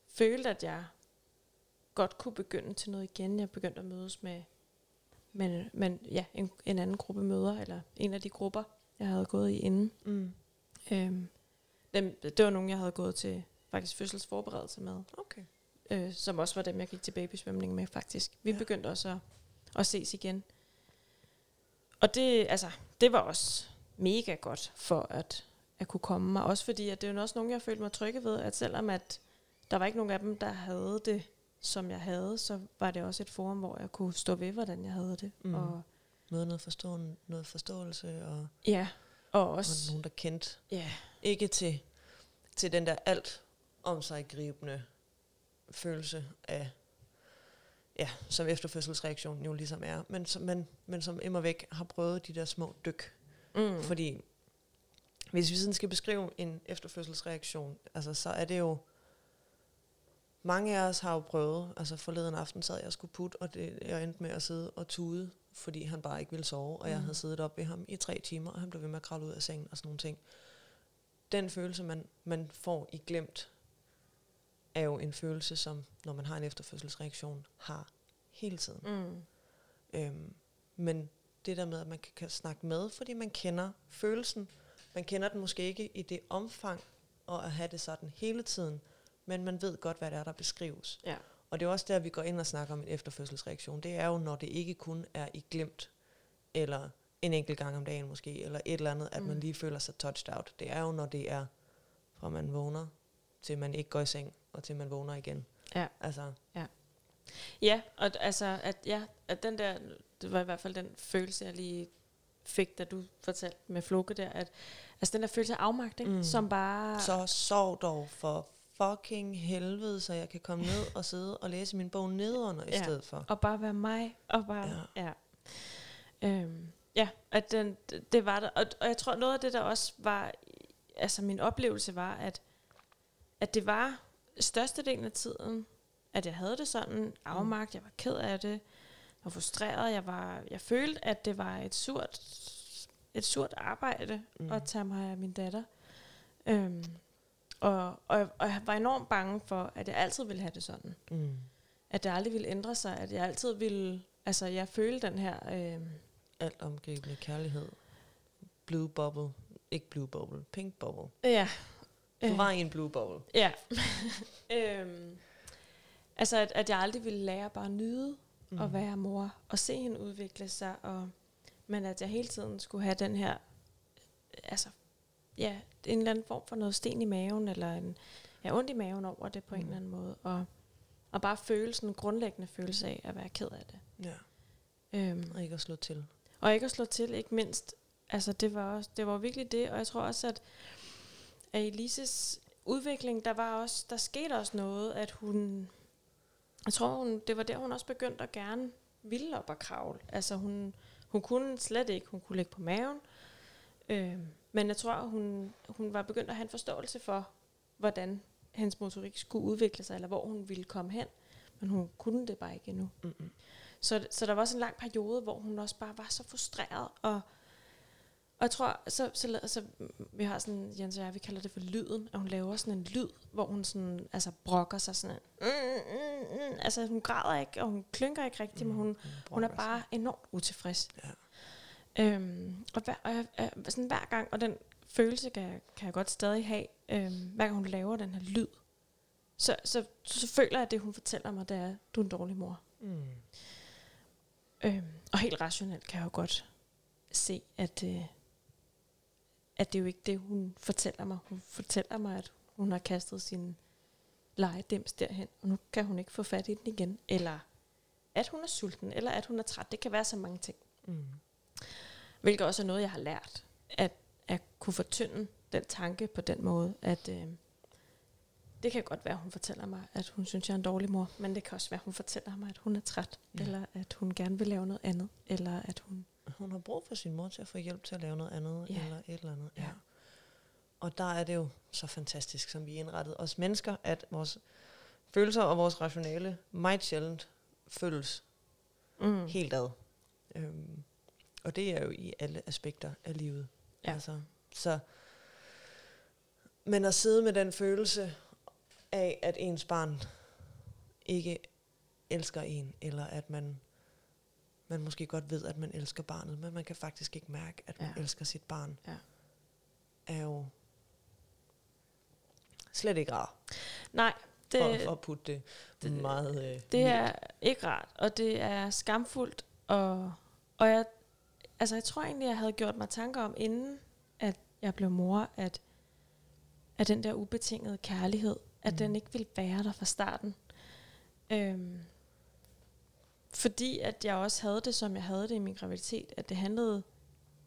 følte, at jeg godt kunne begynde til noget igen. Jeg begyndte at mødes med, med, med ja, en, en anden gruppe møder, eller en af de grupper, jeg havde gået i inden. Mm. Øhm, dem, det var nogen, jeg havde gået til faktisk fødselsforberedelse med, Okay. øh, som også var dem, jeg gik til babysvømning med faktisk. Vi Ja. begyndte også at, at ses igen. Og det, altså, det var også mega godt for at, at kunne komme mig. Også fordi, at det er jo også nogen, jeg følte mig trygge ved, at selvom at der var ikke nogen af dem, der havde det, som jeg havde, så var det også et forum, hvor jeg kunne stå ved, hvordan jeg havde det. Mm. Og, Møde noget, forstå, noget forståelse, og, ja, og og også, nogen, der kendte. ja, Ikke til, til den der alt om sig gribende følelse af, ja, som efterfødselsreaktionen jo ligesom er, men som, men, men som immer væk har prøvet de der små dyk. mm, Fordi hvis vi sådan skal beskrive en efterfødselsreaktion, altså så er det jo, mange af os har jo prøvet, altså forleden aften sad jeg og skulle putte, og det, jeg endte med at sidde og tude, fordi han bare ikke ville sove, og jeg Mm. havde siddet op ved ham i tre timer, og han blev ved med at kravle ud af sengen og sådan nogle ting. Den følelse, man, man får i glemt, er jo en følelse, som når man har en efterfødselsreaktion, har hele tiden. mm, Øhm, men det der med, at man kan, kan snakke med, fordi man kender følelsen. Man kender den måske ikke i det omfang, og at have det sådan hele tiden, men man ved godt, hvad det er, der beskrives. ja, Og det er også der, vi går ind og snakker om en efterfødselsreaktion. Det er jo, når det ikke kun er i glemt, eller en enkelt gang om dagen måske, eller et eller andet, at mm. man lige føler sig touched out. Det er jo, når det er fra man vågner, til man ikke går i seng, og til man vågner igen. Ja. Altså, Ja, og d- altså, at, ja, at den der, det var i hvert fald den følelse, jeg lige fik, da du fortalte med Floke der, at altså den der følelse af afmagt, ikke? Mm. Som bare... Så sov dog for fucking helvede, så jeg kan komme ned og sidde og læse min bog nedenunder i Ja. stedet for. Og bare være mig, og bare, Ja. ja. Ja, øhm, ja at den, det- det var der. Og, og jeg tror, noget af det, der også var, altså min oplevelse var, at, at det var størstedelen af tiden, at jeg havde det sådan afmagt, jeg var ked af det, jeg var frustreret, jeg, var, jeg følte, at det var et surt, et surt arbejde Mm. mm. at tage mig af min datter. Øhm, og, og, og jeg var enormt bange for, at jeg altid ville have det sådan Mm. at det aldrig ville ændre sig, at jeg altid ville, altså jeg følte den her, øh, Alt omgribende kærlighed. Blue bubble. Ikke blue bubble. Pink bubble. ja. Du øh, var i en blue bubble. Ja. (laughs) øhm, altså at, at jeg aldrig ville lære bare at nyde mm. at være mor, og se hende udvikle sig, og, men at jeg hele tiden skulle have den her altså, ja, en eller anden form for noget sten i maven, eller en, ja, ondt i maven over det på mm. en eller anden måde. Og, og bare føle sådan en grundlæggende følelse af at være ked af det. Ja. Øhm, Og ikke at slå til. og ikke at slå til, ikke mindst. Altså, det var, også, det var virkelig det, og jeg tror også, at, at i Lises udvikling, der var også, der skete også noget, at hun, jeg tror, hun, det var der, hun også begyndte at gerne ville op og kravle. Altså, hun, hun kunne slet ikke, hun kunne ligge på maven, øh, men jeg tror, hun, hun var begyndt at have en forståelse for, hvordan hendes motorik skulle udvikle sig, eller hvor hun ville komme hen, men hun kunne det bare ikke endnu. Mm-mm. Så, så der var også en lang periode, hvor hun også bare var så frustreret, og, og jeg tror, så, så, så vi har sådan, Jens og jeg, vi kalder det for lyden, at hun laver sådan en lyd, hvor hun sådan, altså brokker sig sådan, mm, mm, mm, altså hun græder ikke, og hun klynker ikke rigtigt, mm, men hun, hun er brokker bare enormt utilfreds. Ja. Øhm, og, hver, og jeg, jeg, sådan hver gang, og den følelse kan jeg, kan jeg godt stadig have, øhm, hver gang hun laver den her lyd, så, så, så, så føler jeg, at det hun fortæller mig, det er, du er en dårlig mor. Mm. Øhm, og helt rationelt kan jeg jo godt se, at, øh, at det er jo ikke det, hun fortæller mig. Hun fortæller mig, at hun har kastet sin legedems derhen, og nu kan hun ikke få fat i den igen. Eller at hun er sulten, eller at hun er træt. Det kan være så mange ting. Mm. Hvilket også er noget, jeg har lært. At, at kunne fortynde den tanke på den måde, at øh, det kan godt være, hun fortæller mig, at hun synes, jeg er en dårlig mor, men det kan også være, hun fortæller mig, at hun er træt, ja. eller at hun gerne vil lave noget andet, eller at hun... Hun har brug for sin mor til at få hjælp til at lave noget andet, Ja. eller et eller andet. Ja. Og der er det jo så fantastisk, som vi er indrettet os mennesker, at vores følelser og vores rationale meget sjældent følges Mm. helt ad. Øhm, og det er jo i alle aspekter af livet. Ja. Altså, så, men at sidde med den følelse af, at ens barn ikke elsker en, eller at man, man måske godt ved, at man elsker barnet, men man kan faktisk ikke mærke, at man Ja. elsker sit barn, Ja. er jo slet ikke rar Nej, det, for, for at putte det, det- meget øh, det mildt. er ikke rart, og det er skamfuldt, og, og jeg, altså jeg tror egentlig, jeg havde gjort mig tanker om, inden at jeg blev mor, at, at den der ubetingede kærlighed, at Mm. den ikke ville være der fra starten. Øhm, fordi at jeg også havde det, som jeg havde det i min graviditet, at det handlede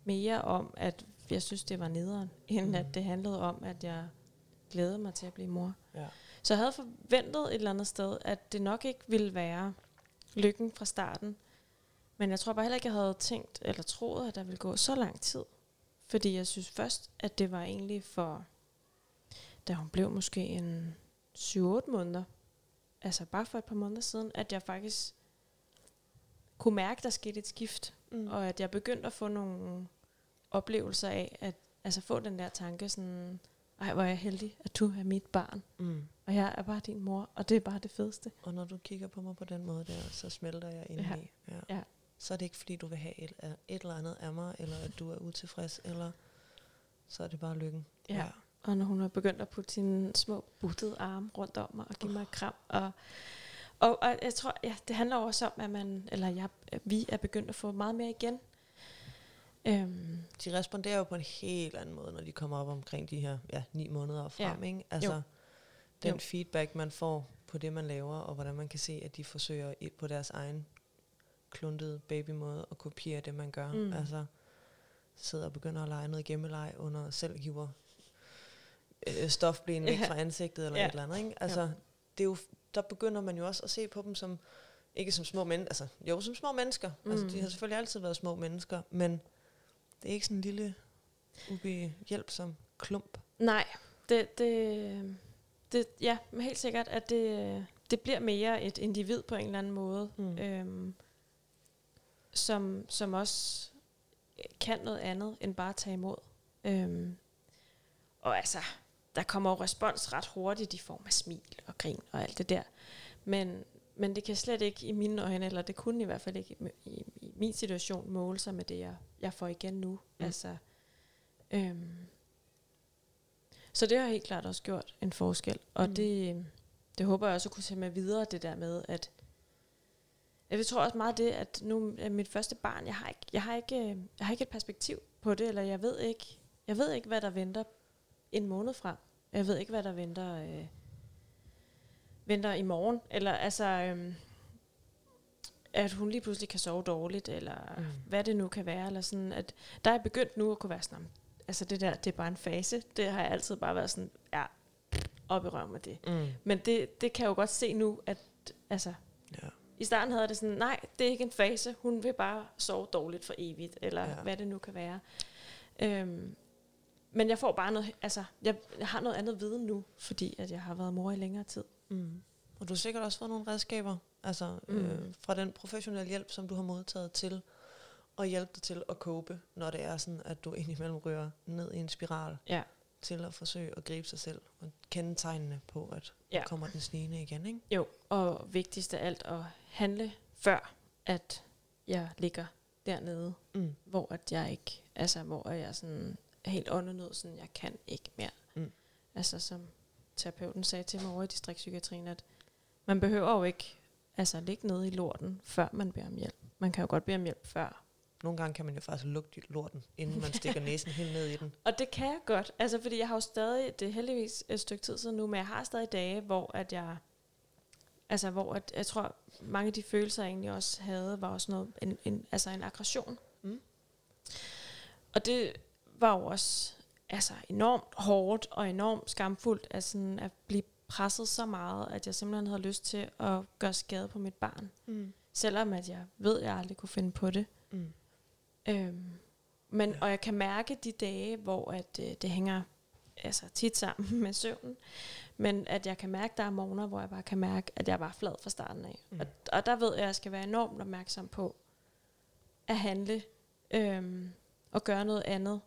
mere om, at jeg synes, det var nederen, end Mm. at det handlede om, at jeg glædede mig til at blive mor. Ja. Så jeg havde forventet et eller andet sted, at det nok ikke ville være lykken fra starten. Men jeg tror bare heller ikke, jeg havde tænkt eller troet, at der ville gå så lang tid. Fordi jeg synes først, at det var egentlig for, da hun blev måske en 7-8 måneder, altså bare for et par måneder siden, at jeg faktisk kunne mærke, der skete et skift. Mm. Og at jeg begyndte at få nogle oplevelser af, at altså få den der tanke sådan, ej, hvor er jeg heldig, at du er mit barn. Mm. Og jeg er bare din mor, og det er bare det fedeste. Og når du kigger på mig på den måde der, så smelter jeg ind Ja. i. Ja. Ja. Så er det ikke fordi, du vil have et, et eller andet af mig, eller at du er utilfreds, eller så er det bare lykken. Ja. Og når hun har begyndt at putte sine små buttede arme rundt om mig og give mig et kram. Og, og, og jeg tror, ja, det handler også om, at man, eller jeg, vi er begyndt at få meget mere igen. Øhm, De responderer jo på en helt anden måde, når de kommer op omkring de her ja, ni måneder og frem. Ja. Ikke? Altså, Jo. den Jo. feedback, man får på det, man laver, og hvordan man kan se, at de forsøger på deres egen kluntede babymåde at kopiere det, man gør. Mm. Altså, sidder og begynder at lege noget gemmeleg under selv hiver øh, stofblæen væk Ja. fra ansigtet eller Ja. et eller andet. Ikke? Altså, det er jo, der begynder man jo også at se på dem som, ikke som små mennesker, altså jo som små mennesker. Mm. Altså, de har selvfølgelig altid været små mennesker, men det er ikke sådan en lille ubehjælpsom klump. nej, det, det, det, ja, men helt sikkert, at det, det bliver mere et individ på en eller anden måde. Mm. øhm, som, som også kan noget andet end bare at tage imod. Øhm, og altså, der kommer jo respons ret hurtigt i form af smil og grin og alt det der. Men, men det kan slet ikke i mine øjne, eller det kunne i hvert fald ikke i, i, i min situation måle sig med det, jeg, jeg får igen nu. Mm. Altså, øhm, så det har helt klart også gjort en forskel. Og Mm. det, det håber jeg også at kunne tage med videre, det der med, at jeg tror også meget det, at nu er mit første barn, jeg har ikke, jeg har ikke, jeg har ikke et perspektiv på det, eller jeg ved ikke, jeg ved ikke, hvad der venter en måned frem. Jeg ved ikke, hvad der venter, øh, venter i morgen. Eller altså, øh, at hun lige pludselig kan sove dårligt, eller mm. hvad det nu kan være. Eller sådan, at der er begyndt nu at kunne være sådan, altså det der, det er bare en fase. Det har jeg altid bare været sådan, ja, op i røven med det. Mm. Men det, det kan jeg jo godt se nu, at altså, ja. i starten havde det sådan, nej, det er ikke en fase, hun vil bare sove dårligt for evigt, eller ja. hvad det nu kan være. Øhm, men jeg får bare noget, altså, jeg, jeg har noget andet viden nu, fordi at jeg har været mor i længere tid. Mm. Og du har sikkert også fået nogle redskaber, altså mm. øh, fra den professionelle hjælp, som du har modtaget til at hjælpe dig til at cope, når det er sådan, at du indimellem rører ned i en spiral. Ja til at forsøge at gribe sig selv og kende tegnene på, at ja. kommer den snigende igen, ikke? Jo, og vigtigst af alt at handle før, at jeg ligger dernede, mm. hvor at jeg ikke, altså hvor jeg sådan helt åndenød, sådan jeg kan ikke mere. Mm. Altså som terapeuten sagde til mig over i distriktspsykiatrien, at man behøver jo ikke altså ligge nede i lorten, før man beder om hjælp. Man kan jo godt bede om hjælp før, nogle gange kan man jo faktisk lugte lorten, inden man stikker (laughs) næsen helt ned i den. Og det kan jeg godt. Altså, fordi jeg har jo stadig, det er heldigvis et stykke tid siden nu, men jeg har stadig dage, hvor at jeg, altså hvor at, jeg tror, mange af de følelser, jeg egentlig også havde, var også noget, en, en, altså en aggression. Mm. Og det var jo også altså enormt hårdt og enormt skamfuldt at, sådan, at blive presset så meget, at jeg simpelthen havde lyst til at gøre skade på mit barn. Mm. Selvom at jeg ved, at jeg aldrig kunne finde på det. Mm. Øhm, men, ja. Og jeg kan mærke de dage, hvor at, øh, det hænger altså tit sammen (laughs) med søvnen, men at jeg kan mærke, at der er morgener, hvor jeg bare kan mærke, at jeg bare flad fra starten af. Mm. Og, og der ved jeg, at jeg skal være enormt opmærksom på at handle øhm, og gøre noget andet,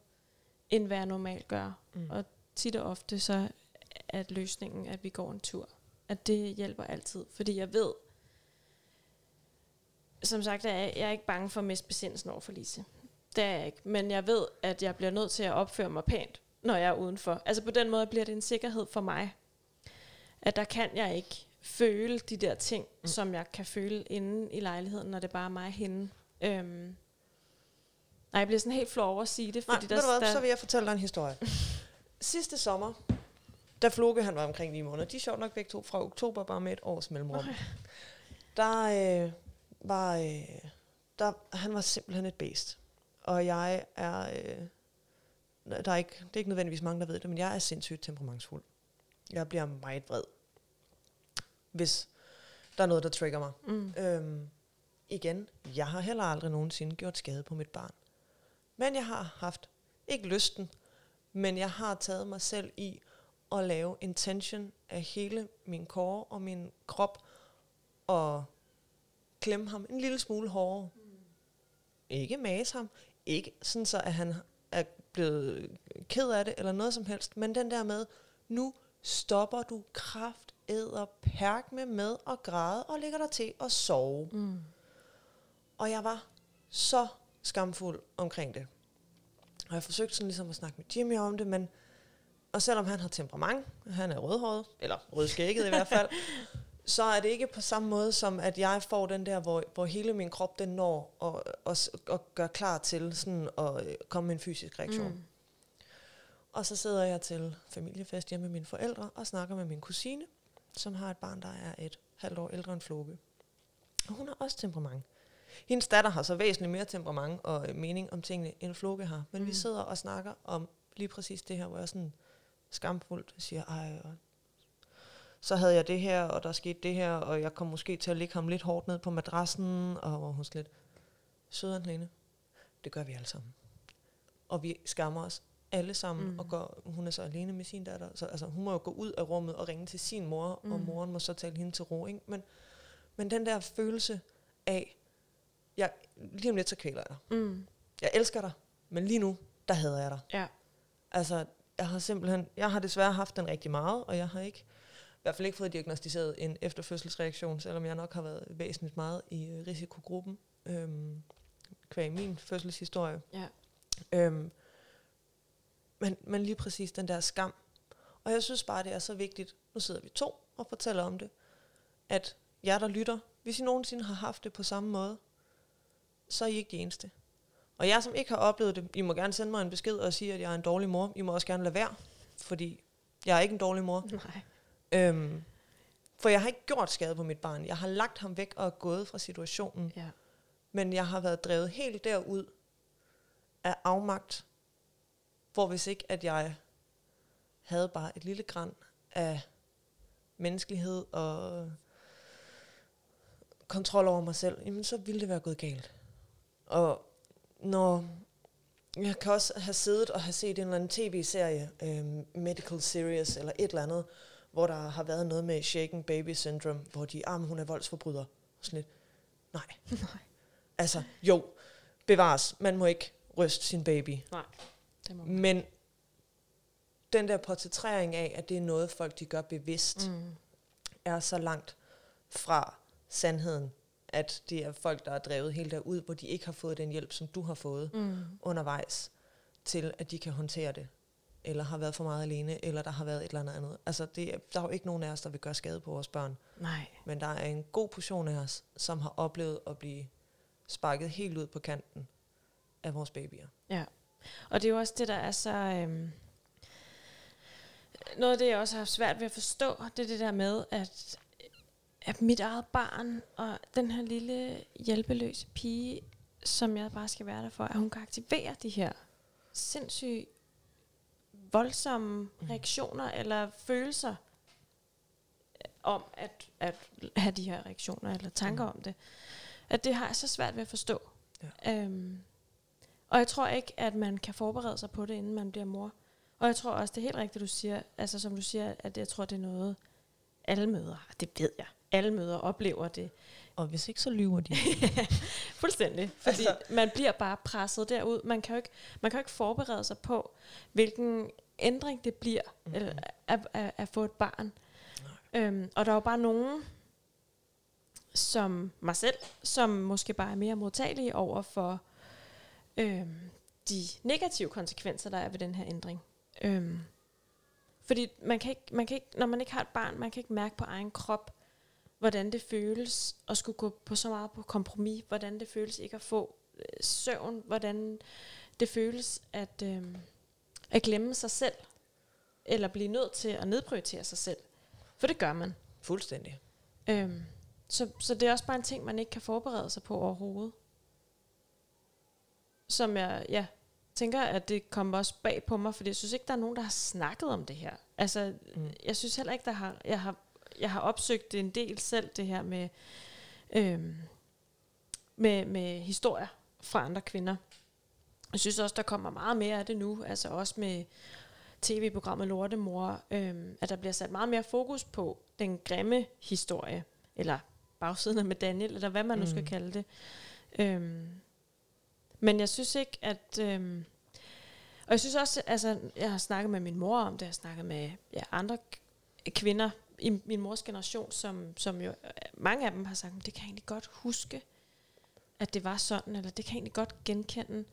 end hvad jeg normalt gør. Mm. Og tit og ofte så er løsningen, at vi går en tur. At det hjælper altid, fordi jeg ved, som sagt, er jeg, jeg er ikke bange for at miste besindelsen over for Lise. Det er jeg ikke. Men jeg ved, at jeg bliver nødt til at opføre mig pænt, når jeg er udenfor. Altså på den måde bliver det en sikkerhed for mig, at der kan jeg ikke føle de der ting, mm. som jeg kan føle inde i lejligheden, når det bare er mig og hende. Øhm, nej, jeg bliver sådan helt flov over at sige det. Fordi nej, der, hvad, der, så vil jeg fortælle dig en historie. (laughs) Sidste sommer, da Floke han var omkring 9 måneder, de er sjovt nok begge to fra oktober, bare med et års mellemrum. Okay. Der, øh, var, øh, der, han var simpelthen et bedst. Og jeg er, øh, der er ikke, det er ikke nødvendigvis mange, der ved det, men jeg er sindssygt temperamentsfuld. Jeg bliver meget vred, hvis der er noget, der trigger mig. Mm. Øhm, igen, jeg har heller aldrig nogensinde gjort skade på mit barn. Men jeg har haft, ikke lysten, men jeg har taget mig selv i at lave intention af hele min core og min krop, og klemme ham en lille smule hårdere. Mm. Ikke mase ham. Ikke sådan så, at han er blevet ked af det, eller noget som helst. Men den der med, nu stopper du kraft, æder, perk med med og græde, og ligger der til at sove. Mm. Og jeg var så skamfuld omkring det. Og jeg forsøgte sådan ligesom at snakke med Jimmy om det, men og selvom han har temperament, han er rødhåret, eller rødskægget i hvert fald, (laughs) så er det ikke på samme måde som, at jeg får den der, hvor, hvor hele min krop den når og, og, og gør klar til sådan at øh, komme med en fysisk reaktion. Mm. Og så sidder jeg til familiefest hjemme med mine forældre og snakker med min kusine, som har et barn, der er et halvt år ældre end Floke. Og hun har også temperament. Hendes datter har så væsentligt mere temperament og øh, mening om tingene, end Floke har. Men mm. vi sidder og snakker om lige præcis det her, hvor jeg sådan skamfuldt siger, ej, så havde jeg det her, og der skete det her, og jeg kom måske til at ligge ham lidt hårdt ned på madrassen, og hvor hun lidt, sød Anne, det gør vi alle sammen. Og vi skammer os alle sammen, mm. og går, hun er så alene med sin datter, så altså, hun må jo gå ud af rummet og ringe til sin mor, mm. og moren må så tale hende til ro, ikke? Men, men den der følelse af, jeg, lige om lidt så kvæler jeg dig. Mm. Jeg elsker dig, men lige nu, der hader jeg dig. Ja. Altså, jeg har simpelthen, jeg har desværre haft den rigtig meget, og jeg har ikke i hvert fald ikke fået diagnostiseret en efterfødselsreaktion, selvom jeg nok har været væsentligt meget i øh, risikogruppen, øhm, kvæg min fødselshistorie. Ja. Øhm, men, men lige præcis den der skam. Og jeg synes bare, det er så vigtigt, nu sidder vi to og fortæller om det, at jer, der lytter, hvis I nogensinde har haft det på samme måde, så er I ikke de eneste. Og jeg som ikke har oplevet det, I må gerne sende mig en besked og sige, at jeg er en dårlig mor. I må også gerne lade være, fordi jeg er ikke en dårlig mor. Nej. Øhm, for jeg har ikke gjort skade på mit barn. Jeg har lagt ham væk og er gået fra situationen. Ja. Men jeg har været drevet helt derud af afmagt, hvor hvis ikke, at jeg havde bare et lille græn af menneskelighed og kontrol over mig selv, jamen så ville det være gået galt. Og når jeg kan også have siddet og have set en eller anden tv-serie, øh, Medical Series eller et eller andet, hvor der har været noget med shaken baby syndrome, hvor de, ah, hun er voldsforbryder. Og sådan lidt, nej. (laughs) Nej. Altså, jo, bevares, man må ikke ryste sin baby. Nej. Det må Men den der portrættering af, at det er noget, folk de gør bevidst. Mm. er så langt fra sandheden, at det er folk, der er drevet helt derud, hvor de ikke har fået den hjælp, som du har fået Mm. undervejs, til at de kan håndtere det. Eller har været for meget alene, eller der har været et eller andet andet. Altså, det, er- der er jo ikke nogen af os, der vil gøre skade på vores børn. Nej. Men der er en god portion af os, som har oplevet at blive sparket helt ud på kanten af vores babyer. Ja. Og det er jo også det, der er så... Øhm, noget af det, jeg også har haft svært ved at forstå, det er det der med, at, at mit eget barn og den her lille hjælpeløse pige, som jeg bare skal være der for, at hun kan aktivere de her sindssygt voldsomme reaktioner eller følelser om at, at have de her reaktioner eller tanker Mm. om det. At det har jeg så svært ved at forstå. Ja. Øhm, og jeg tror ikke, at man kan forberede sig på det, inden man bliver mor. Og jeg tror også, det er helt rigtigt, du siger, altså som du siger, at jeg tror, det er noget, alle møder, det ved jeg, alle møder oplever det Og hvis ikke, så lyver de. (laughs) fuldstændig. Fordi Altså- man bliver bare presset derud. Man kan, jo ikke, man kan jo ikke forberede sig på, hvilken ændring det bliver Mhm. mm-hmm. at, at, at få et barn. Øhm, og der er jo bare nogen, som mig selv, som måske bare er mere modtagelige over for øhm, de negative konsekvenser, der er ved den her ændring. Øhm, fordi man kan ikke, man kan ikke, når man ikke har et barn, man kan ikke mærke på egen krop, hvordan det føles at skulle gå på så meget på kompromis, hvordan det føles ikke at få øh, søvn, hvordan det føles at, øh, at glemme sig selv, eller blive nødt til at nedprioritere sig selv. For det gør man. Fuldstændig. Øhm, så, så det er også bare en ting, man ikke kan forberede sig på overhovedet. Som jeg ja, tænker, at det kommer også bag på mig, fordi jeg synes ikke, der er nogen, der har snakket om det her. Altså, Mm. jeg synes heller ikke, der har, jeg har, jeg har opsøgt en del selv, det her med, øhm, med, med historier fra andre kvinder. Jeg synes også, der kommer meget mere af det nu, altså også med tv-programmet Lortemor, øhm, at der bliver sat meget mere fokus på den grimme historie, eller bagsiden med Daniel, eller hvad man nu skal Mm. kalde det. Øhm, men jeg synes ikke, at... Øhm, og jeg synes også, altså, jeg har snakket med min mor om det, jeg har snakket med ja, andre kvinder i min mors generation, som, som jo, mange af dem har sagt, det kan jeg egentlig godt huske, at det var sådan, eller det kan jeg egentlig godt genkende.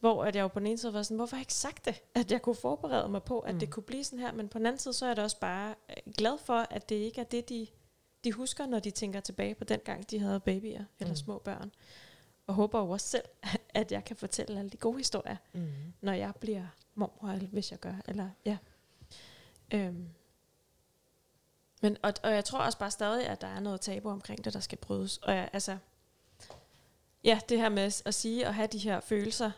Hvor at jeg jo på den ene side var sådan, hvorfor har jeg ikke sagt det? At jeg kunne forberede mig på, at mm. Det kunne blive sådan her. Men på den anden side, så er jeg da også bare øh, glad for, at det ikke er det, de, de husker, når de tænker tilbage på den gang, de havde babyer eller Mm. små børn. Og håber jo også selv, (laughs) at jeg kan fortælle alle de gode historier, Mm. når jeg bliver mormor, eller hvis jeg gør. Eller, ja. Øhm. Men, og, og jeg tror også bare stadig, at der er noget tabu omkring det, der skal brydes. Og jeg, altså, ja, det her med at sige og have de her følelser,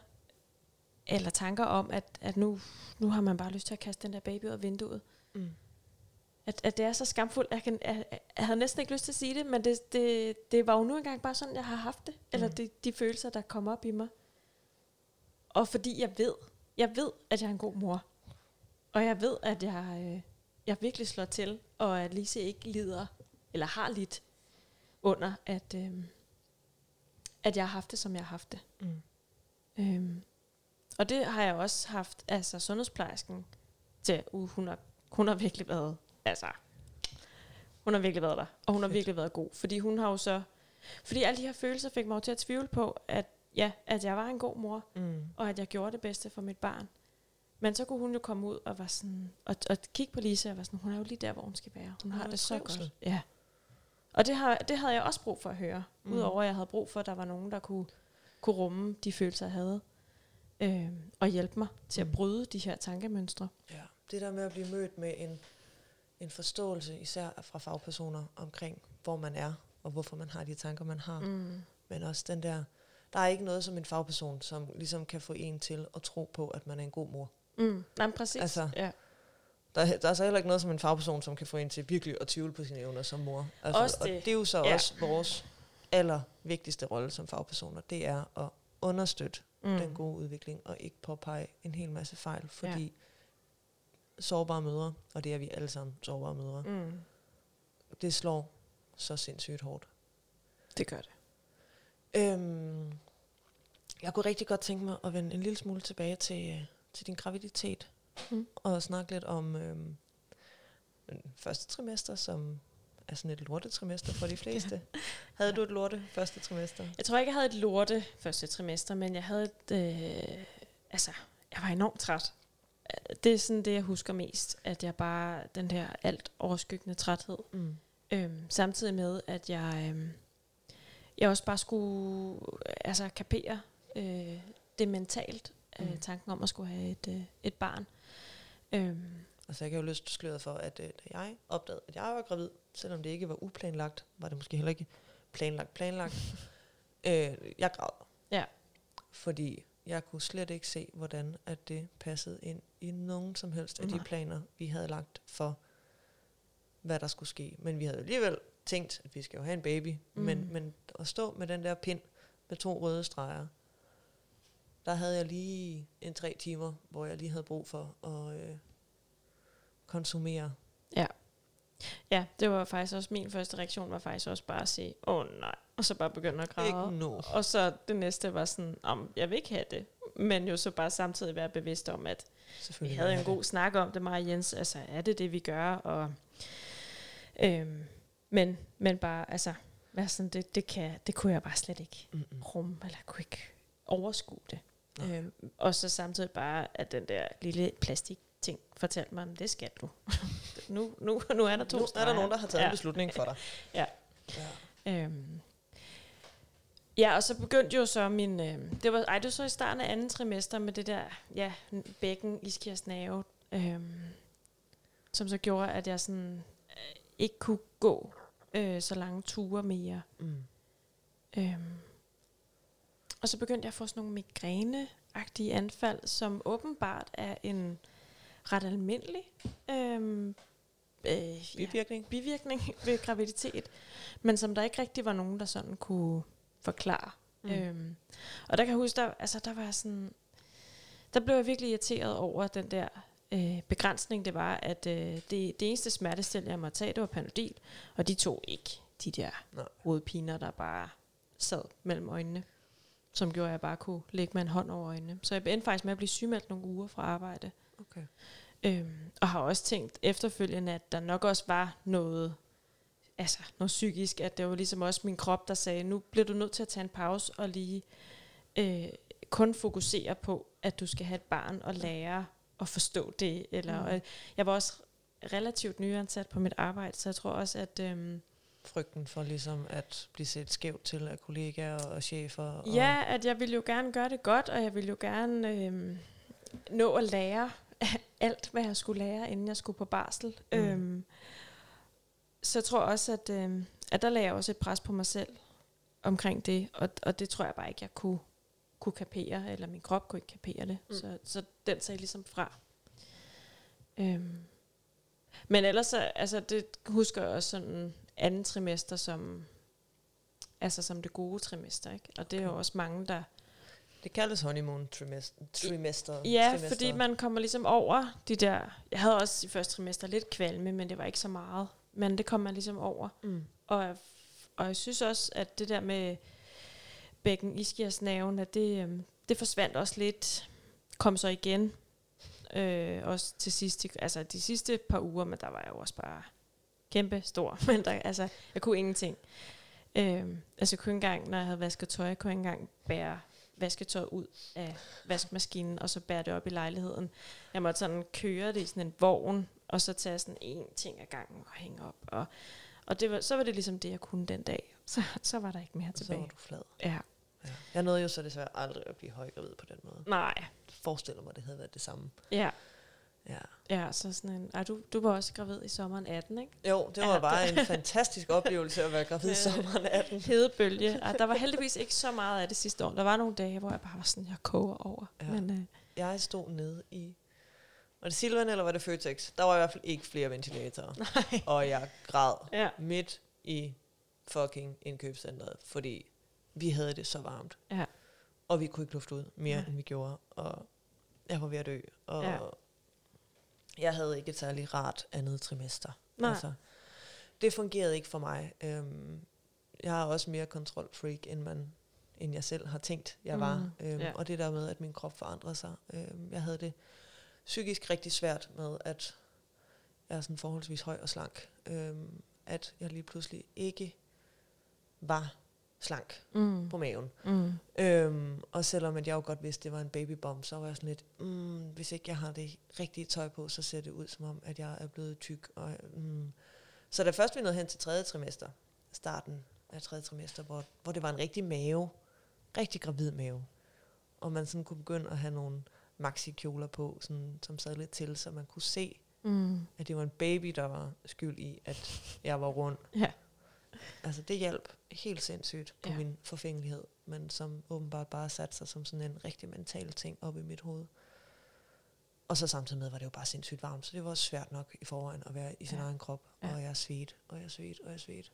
eller tanker om, at, at nu, nu har man bare lyst til at kaste den der baby ud af vinduet. Mm. At, at det er så skamfuldt. Jeg, kan, jeg, jeg havde næsten ikke lyst til at sige det, men det, det, det var jo nu engang bare sådan, jeg har haft det. Eller Mm. de, de følelser, der kom op i mig. Og fordi jeg ved, jeg ved, at jeg er en god mor. Og jeg ved, at jeg, øh, jeg virkelig slår til, og at Lise ikke lider, eller har lidt under, at, øh, at jeg har haft det, som jeg har haft det. Mm. Øhm, og det har jeg også haft, altså sundhedsplejersken til, uh, hun, har, hun har virkelig været, altså, hun har virkelig været der, og hun har Fedt. virkelig været god, fordi hun har jo så, fordi alle de her følelser fik mig til at tvivle på, at ja, at jeg var en god mor, Mm. og at jeg gjorde det bedste for mit barn. Men så kunne hun jo komme ud og var sådan, og, og kigge på Lisa og var sådan, hun er jo lige der, hvor hun skal være. Hun Hun har det så trivsel. godt. Ja. Og det, har, det havde jeg også brug for at høre. Mm. Udover at jeg havde brug for, at der var nogen, der kunne kunne rumme de følelser, jeg havde. Øh, og hjælpe mig til at Mm. bryde de her tankemønstre. Ja, det der med at blive mødt med en, en forståelse, især fra fagpersoner, omkring, hvor man er, og hvorfor man har de tanker, man har. Mm. Men også den der, der er ikke noget som en fagperson, som ligesom kan få en til at tro på, at man er en god mor. Mm. Nej, men præcis. Altså, ja. Der, er- der er så heller ikke noget som en fagperson, som kan få en til virkelig at tvivle på sine evner som mor. Altså, Også Og det. det er jo så Ja. også vores aller vigtigste rolle som fagpersoner, det er at understøtte mm. den gode udvikling, og ikke påpege en hel masse fejl, fordi ja. sårbare mødre, og det er vi alle sammen sårbare mødre, mm. Mm. det slår så sindssygt hårdt. Det gør det. Øhm, jeg kunne rigtig godt tænke mig at vende en lille smule tilbage til, øh, til din graviditet, Mm. og snakke lidt om den første trimester, som er sådan et lortetrimester for de fleste. (laughs) Havde du et lorte første trimester? Jeg tror ikke, jeg havde et lorte første trimester, men jeg havde et... Øh, altså, jeg var enormt træt. Det er sådan det, jeg husker mest, at jeg bare... Den der alt overskyggende træthed. Mm. Øhm, samtidig med, at jeg, øhm, jeg også bare skulle øh, altså, kapere øh, det mentalt. Øh, Mm. tanken om at skulle have et, øh, et barn. Øhm, Altså jeg kan jo løst sløret for, at øh, da jeg opdagede, at jeg var gravid, selvom det ikke var uplanlagt, var det måske heller ikke planlagt planlagt. (laughs) øh, jeg græd. Ja. Fordi jeg kunne slet ikke se, hvordan at det passede ind i nogen som helst af de Nej. planer, vi havde lagt for, hvad der skulle ske. Men vi havde alligevel tænkt, at vi skal jo have en baby. Mm. Men, men at stå med den der pind med to røde streger, der havde jeg lige en tre timer, hvor jeg lige havde brug for at øh, konsumere. ja, det var faktisk også min første reaktion, var faktisk også bare at sige, åh oh, nej, og så bare begynde at græde. Ikke nu. Og så det næste var sådan, om jeg vil ikke have det. Men jo så bare samtidig være bevidst om, at vi havde en god snak om det, mig og Jens. Altså, er det det, vi gør? Og, øhm, men, men bare, altså, være sådan, det, det, kan, det kunne jeg bare slet ikke rumme, eller kunne ikke overskue det. Nej. Øhm, og så samtidig bare, at den der lille plastik ting fortalte mig, "Men det skal du. (laughs) nu, nu, nu er der to Nu er der nogen, der har taget ja. en beslutning for dig. (laughs) Ja. ja. Øhm. Ja, og så begyndte jo så min... Øh, det var, ej, det var så i starten af anden trimester med det der ja, bækken, iskiasnave, øhm, som så gjorde, at jeg sådan øh, ikke kunne gå øh, så lange ture mere. Mm. Øhm. Og så begyndte jeg at få sådan nogle migræneagtige anfald, som åbenbart er en ret almindelig øhm, øh, ja, Bivirkning? bivirkning ved graviditet, men som der ikke rigtig var nogen, der sådan kunne forklare. Mm. Øhm, og der kan jeg huske, der, altså, der var sådan, der blev jeg virkelig irriteret over den der øh, begrænsning, det var, at øh, det, det eneste smertestil, jeg måtte tage, det var Panodil, og de tog ikke de der hovedpiner, der bare sad mellem øjnene, som gjorde, at jeg bare kunne lægge med en hånd over øjnene. Så jeg endte faktisk med at blive sygemeldt nogle uger fra arbejde. Okay. Øhm, og har også tænkt efterfølgende, at der nok også var noget, altså noget psykisk, at det var ligesom også min krop, der sagde, nu bliver du nødt til at tage en pause og lige øh, kun fokusere på, at du skal have et barn og lære at forstå det. Eller, Mm. mm. Jeg var også relativt nyansat på mit arbejde, så jeg tror også, at øhm, Frygten for ligesom at blive set skævt til af kollegaer og chefer. Og ja, at jeg ville jo gerne gøre det godt, og jeg ville jo gerne øhm, nå at lære (laughs) alt, hvad jeg skulle lære, inden jeg skulle på barsel. Mm. Øhm, så jeg tror også, at, øhm, at der lagde jeg også et pres på mig selv omkring det, og, og det tror jeg bare ikke, jeg kunne, kunne kapere, eller min krop kunne ikke kapere det. Mm. Så, så den sagde ligesom fra. Øhm. Men ellers, så- altså, det husker jeg også sådan anden trimester som, altså som det gode trimester, ikke? Og det er jo Okay. også mange, der... Det kaldes honeymoon trimester. trimester Ja, trimester. fordi man kommer ligesom over de der... Jeg havde også i første trimester lidt kvalme, men det var ikke så meget. Men det kom man ligesom over. Mm. Og, og jeg synes også, at det der med bækken iskiasnaven, at det, øhm, det forsvandt også lidt, kom så igen. Øh, også til sidst, altså de sidste par uger, men der var jeg jo også bare kæmpe stor. (laughs) Men der, altså, jeg kunne ingenting. Øh, altså jeg kunne engang, når jeg havde vasket tøj, jeg kunne ikke engang bære vasketøjet ud af vaskemaskinen, og så bære det op i lejligheden. Jeg måtte sådan køre det i sådan en vogn, og så tage sådan en ting ad gangen og hænge op. Og, og det var, så var det ligesom det, jeg kunne den dag. Så, så var der ikke mere Så var tilbage. du flad. Ja. Ja. Jeg nåede jo så desværre aldrig at blive højgravid på den måde. Nej. Jeg forestiller mig, det havde været det samme. Ja. Ja. Ja, så sådan en... Ej, du, du var også gravid i sommeren 18, ikke? Jo, det var Ja, bare det- en fantastisk oplevelse at være gravid i (laughs) sommeren 18. Hedebølge. Ej, der var heldigvis ikke så meget af det sidste år. Der var nogle dage, hvor jeg bare var sådan, jeg koger over. Ja. Ja. Men øh, Jeg stod nede i... Var det Silvan, eller var det Føtex? Der var i hvert fald ikke flere ventilatorer. (laughs) nej. Og jeg græd Ja. midt i fucking indkøbscenteret, fordi vi havde det så varmt. Ja. Og vi kunne ikke lufte ud mere, Nej. end vi gjorde. Og jeg var ved at dø. Og Ja. Jeg havde ikke et særligt rart andet trimester. Nej. Altså, det fungerede ikke for mig. Øhm, jeg er også mere kontrolfreak, end, man, end jeg selv har tænkt, jeg var. Mhm. Øhm, Ja. Og det der med, at min krop forandrede sig. Øhm, jeg havde det psykisk rigtig svært med, at jeg er sådan forholdsvis høj og slank. Øhm, at jeg lige pludselig ikke var slank Mm. på maven. Mm. Øhm, og selvom at jeg jo godt vidste, at det var en babybomb, så var jeg sådan lidt, mm, hvis ikke jeg har det rigtige tøj på, så ser det ud som om, at jeg er blevet tyk. Og, mm. Så da først vi nåede hen til tredje trimester, starten af tredje trimester, hvor, hvor det var en rigtig mave, rigtig gravid mave, og man sådan kunne begynde at have nogle maxi-kjoler på, sådan, som sad lidt til, så man kunne se, Mm. at det var en baby, der var skyld i, at jeg var rund. Ja. Altså det hjalp helt sindssygt på Ja. ja. min forfængelighed, men som åbenbart bare satte sig som sådan en rigtig mental ting op i mit hoved. Og så samtidig med var det jo bare sindssygt varmt, så det var også svært nok i forvejen at være i sin Ja. ja. egen krop. Ja. Og jeg er svedt, og jeg er svedt, og jeg er svedt.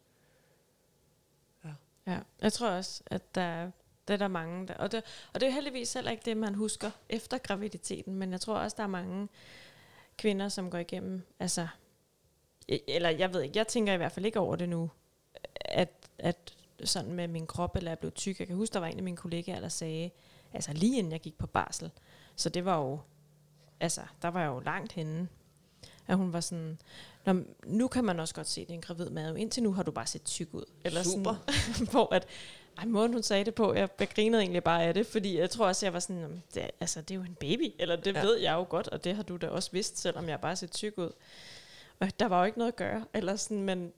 Ja, jeg tror også, at der, det er der mange, der, og, det, og det er heldigvis heller ikke det, man husker efter graviditeten, men jeg tror også, der er mange kvinder, som går igennem, altså, e- eller jeg ved ikke, jeg tænker i hvert fald ikke over det nu, at, at sådan med min krop, eller jeg blev tyk. Jeg kan huske, der var en af mine kollegaer, der sagde, altså lige inden jeg gik på barsel, så det var jo, altså, der var jeg jo langt henne, at hun var sådan, Nå, nu kan man også godt se, at det er en gravid mave. Indtil nu har du bare set tyk ud. Eller Super. Sådan, (laughs) hvor at, ej, måden hun sagde det på, jeg, jeg grinede egentlig bare af det, fordi jeg tror også, jeg var sådan, "Jamen, det, er- altså, det er jo en baby, eller det ja. Ved jeg jo godt, og det har du da også vidst, selvom jeg bare set tyk ud. Og der var jo ikke noget at gøre, eller sådan, men,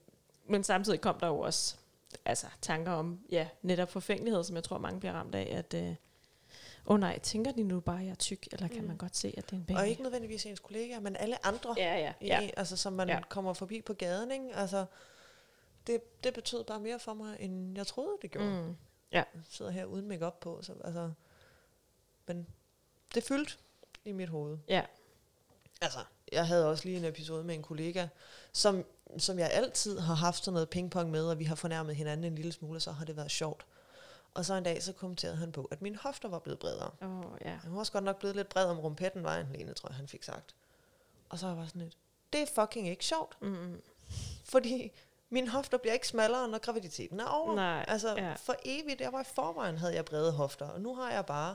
men samtidig kom der jo også altså, tanker om, ja, netop forfængelighed, som jeg tror, mange bliver ramt af, at, øh, åh oh nej, tænker de nu bare, at jeg er tyk, eller kan Mm. man godt se, at det er en baby? Og ikke nødvendigvis ens kollegaer, men alle andre, Ja, ja, i, ja. altså, som man Ja. ja. kommer forbi på gaden. Ikke? Altså, det, det betød bare mere for mig, end jeg troede, det gjorde. Mm. Jeg sidder her uden makeup på, så altså, men det fyldte i mit hoved. Ja. Altså, jeg havde også lige en episode med en kollega, som, som jeg altid har haft sådan noget pingpong med, og vi har fornærmet hinanden en lille smule, og så har det været sjovt. Og så en dag, så kommenterede han på, at mine hofter var blevet bredere. Oh, ja. Han var også godt nok blevet lidt bred om rumpetten, var han alene, tror jeg, han fik sagt. Og så var jeg sådan lidt, det er fucking ikke sjovt, Mm. fordi mine hofter bliver ikke smallere, når graviditeten er over. Nej, Altså, ja. for evigt, jeg var i forvejen, havde jeg brede hofter, og nu har jeg bare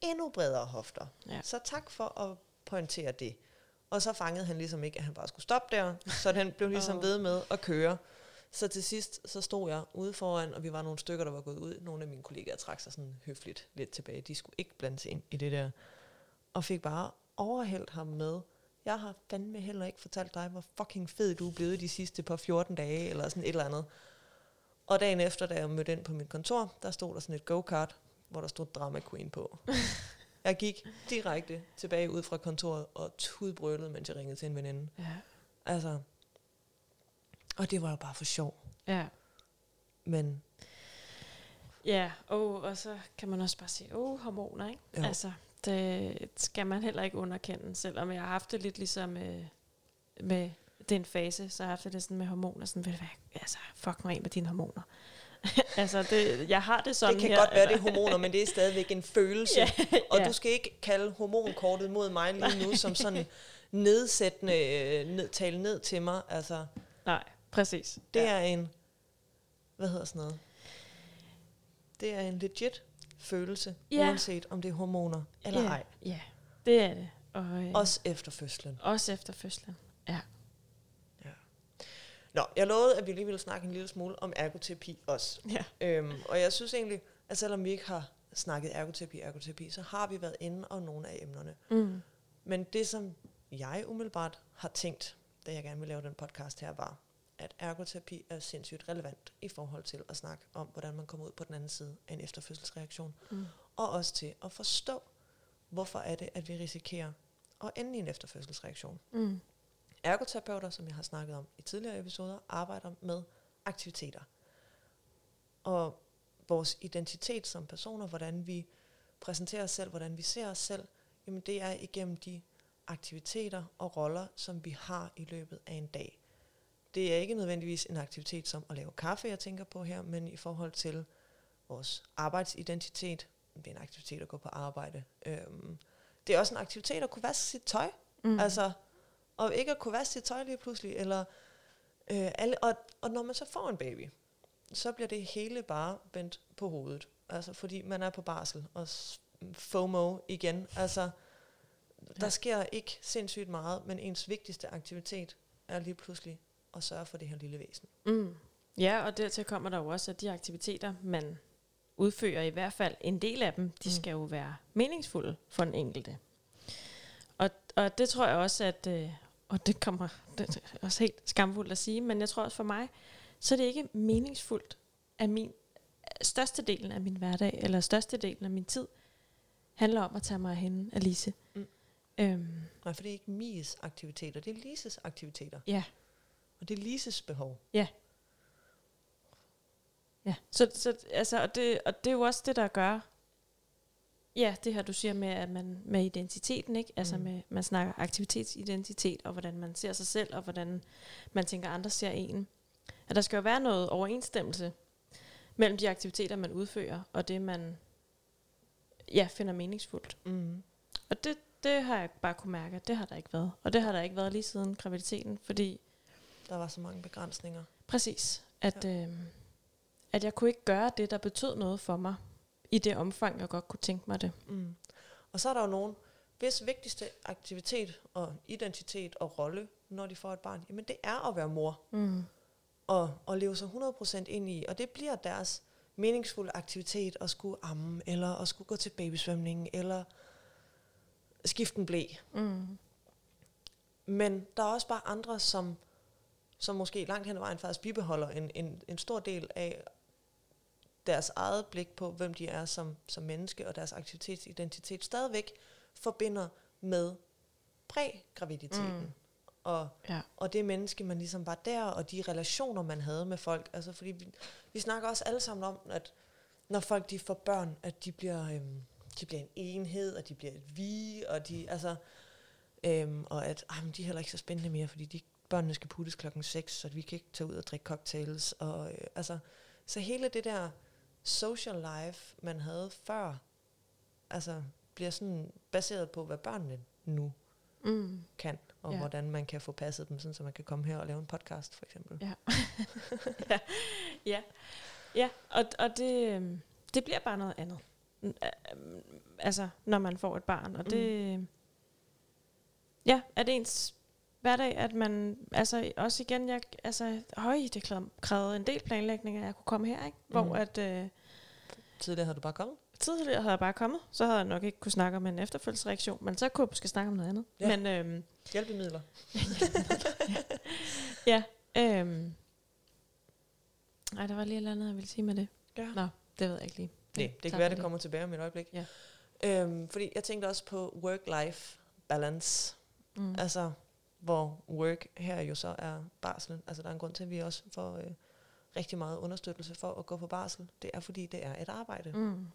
endnu bredere hofter. Ja. Så tak for at pointere det. Og så fangede han ligesom ikke, at han bare skulle stoppe der, så den blev ligesom Åh. ved med at køre. Så til sidst, så stod jeg ude foran, og vi var nogle stykker, der var gået ud. Nogle af mine kollegaer trak sig sådan høfligt lidt tilbage. De skulle ikke blande sig ind i det der. Og fik bare overhældt ham med, jeg har fandme heller ikke fortalt dig, hvor fucking fed du er blevet de sidste par 14 dage, eller sådan et eller andet. Og dagen efter, da jeg mødte ind på mit kontor, der stod der sådan et go-kart, hvor der stod Drama Queen på. (laughs) jeg gik direkte tilbage ud fra kontoret og tudbrølede, mens jeg ringede til en veninde. Ja. Altså, og det var jo bare for sjov. Ja. Men Ja, og, og så kan man også bare sige, åh, oh, hormoner, ikke? Jo. Altså, det skal man heller ikke underkende, selvom jeg har haft det lidt ligesom med, med den fase, så har jeg haft det sådan med hormoner, sådan, ved du hvad, altså, fuck mig af med dine hormoner. (laughs) altså, det, jeg har det sådan det kan her, godt være, det er hormoner, men det er stadigvæk en (laughs) følelse. ja, Og ja. du skal ikke kalde hormonkortet mod mig lige nu som sådan nedsættende, øh, ned, tale ned til mig. Altså, Nej, præcis. det ja. er en, hvad hedder sådan noget? Det er en legit følelse, Ja. uanset om det er hormoner eller ja, ej. Ja, det er det. Og, øh, Også efter fødslen. også efter fødslen. Ja. Nå, jeg lovede, at vi lige ville snakke en lille smule om ergoterapi også. Ja. Øhm, og jeg synes egentlig, at selvom vi ikke har snakket ergoterapi, ergoterapi, så har vi været inde om nogle af emnerne. Mm. Men det, som jeg umiddelbart har tænkt, da jeg gerne vil lave den podcast her, var, at ergoterapi er sindssygt relevant i forhold til at snakke om, hvordan man kommer ud på den anden side af en efterfødselsreaktion. Mm. Og også til at forstå, hvorfor er det, at vi risikerer at ende i en efterfødselsreaktion. Mm. Ergoterapeuter, som jeg har snakket om i tidligere episoder, arbejder med aktiviteter. Og vores identitet som personer, hvordan vi præsenterer os selv, hvordan vi ser os selv, jamen det er igennem de aktiviteter og roller, som vi har i løbet af en dag. Det er ikke nødvendigvis en aktivitet som at lave kaffe, jeg tænker på her, men i forhold til vores arbejdsidentitet, det er en aktivitet at gå på arbejde. Øhm, det er også en aktivitet at kunne vaske sit tøj. Mm. Altså, og ikke at kunne vaske sit tøj lige pludselig. Eller, øh, alle, og, og når man så får en baby, så bliver det hele bare vendt på hovedet. Altså, fordi man er på barsel, og s- FOMO igen. Altså, der sker ikke sindssygt meget, men ens vigtigste aktivitet er lige pludselig at sørge for det her lille væsen. Mm. Ja, og dertil kommer der jo også, at de aktiviteter, man udfører, i hvert fald en del af dem, de Mm. skal jo være meningsfulde for den enkelte. Og, og det tror jeg også, at, øh, og det kommer det er også helt skamfuldt at sige, men jeg tror også for mig, så er det ikke meningsfuldt, at min størstedelen af min hverdag, eller størstedelen af min tid, handler om at tage mig af hende, Alice. Mm. Øhm, Nej, for det er ikke Mies aktiviteter, det er Lises aktiviteter. ja, Og det er Lises behov. Ja, så, så altså, og, det, og det er jo også det, der gør, ja, det her du siger med, at man med identiteten, ikke? Altså Mm. med, man snakker aktivitetsidentitet, og hvordan man ser sig selv, og hvordan man tænker, andre ser en. At der skal jo være noget overensstemmelse mellem de aktiviteter, man udfører, og det, man ja, finder meningsfuldt. Mm. Og det, det har jeg bare kunne mærke, at det har der ikke været. Og det har der ikke været lige siden graviditeten, fordi Der var så mange begrænsninger. Præcis. At, ja. øh, at jeg kunne ikke gøre det, der betød noget for mig, i det omfang, jeg godt kunne tænke mig det. Mm. Og så er der jo nogen, hvis vigtigste aktivitet og identitet og rolle, når de får et barn, jamen det er at være mor Mm. og, og leve sig 100% ind i. Og det bliver deres meningsfulde aktivitet at skulle amme, eller at skulle gå til babysvømning, eller skifte en blæ. Mm. Men der er også bare andre, som, som måske langt hen ad vejen faktisk bibeholder en, en, en stor del af deres eget blik på, hvem de er som, som menneske, og deres aktivitetsidentitet stadigvæk forbinder med prægraviditeten. Mm. Og, Ja. og det menneske, man ligesom var der, og de relationer, man havde med folk. Altså, fordi vi, vi snakker også alle sammen om, at når folk de får børn, at de bliver, øhm, de bliver en enhed, og de bliver et vi, og de, altså, øhm, og at ej, men de er heller ikke så spændende mere, fordi de, børnene skal puttes klokken 6, så vi kan ikke tage ud og drikke cocktails. Og, øh, altså, så hele det der social life, man havde før, altså, bliver sådan baseret på, hvad børnene nu Mm. kan, og Ja. ja. hvordan man kan få passet dem, sådan, så man kan komme her og lave en podcast, for eksempel. Ja. (laughs) ja. ja. Ja, og, og det, øhm, det bliver bare noget andet. Mm, øhm, Altså, når man får et barn. Og det... Ja, er det ens hverdag, at man... Altså, også igen, jeg... Altså, høj, det krævede- en del planlægning, at jeg kunne komme her, ikke? Hvor Mhm. at... Øh, Tidligere havde du bare kommet. tidligere havde jeg bare kommet, så havde jeg nok ikke kunne snakke om en efterfølgelsesreaktion, men så kunne jeg måske snakke om noget andet. Ja. Men øhm, Hjælpemidler. (laughs) ja, øhm, ej, der var lige et eller andet, jeg ville sige med det. Ja. Nå, det ved jeg ikke lige. Nej, det Tak kan være, det kommer tilbage om et øjeblik. Ja. Øhm, fordi jeg tænkte også på work-life balance. Mm. Altså, hvor work her jo så er barselen. Altså, der er en grund til, at vi også får øh, rigtig meget understøttelse for at gå på barsel. Det er, fordi det er et arbejde. Mm.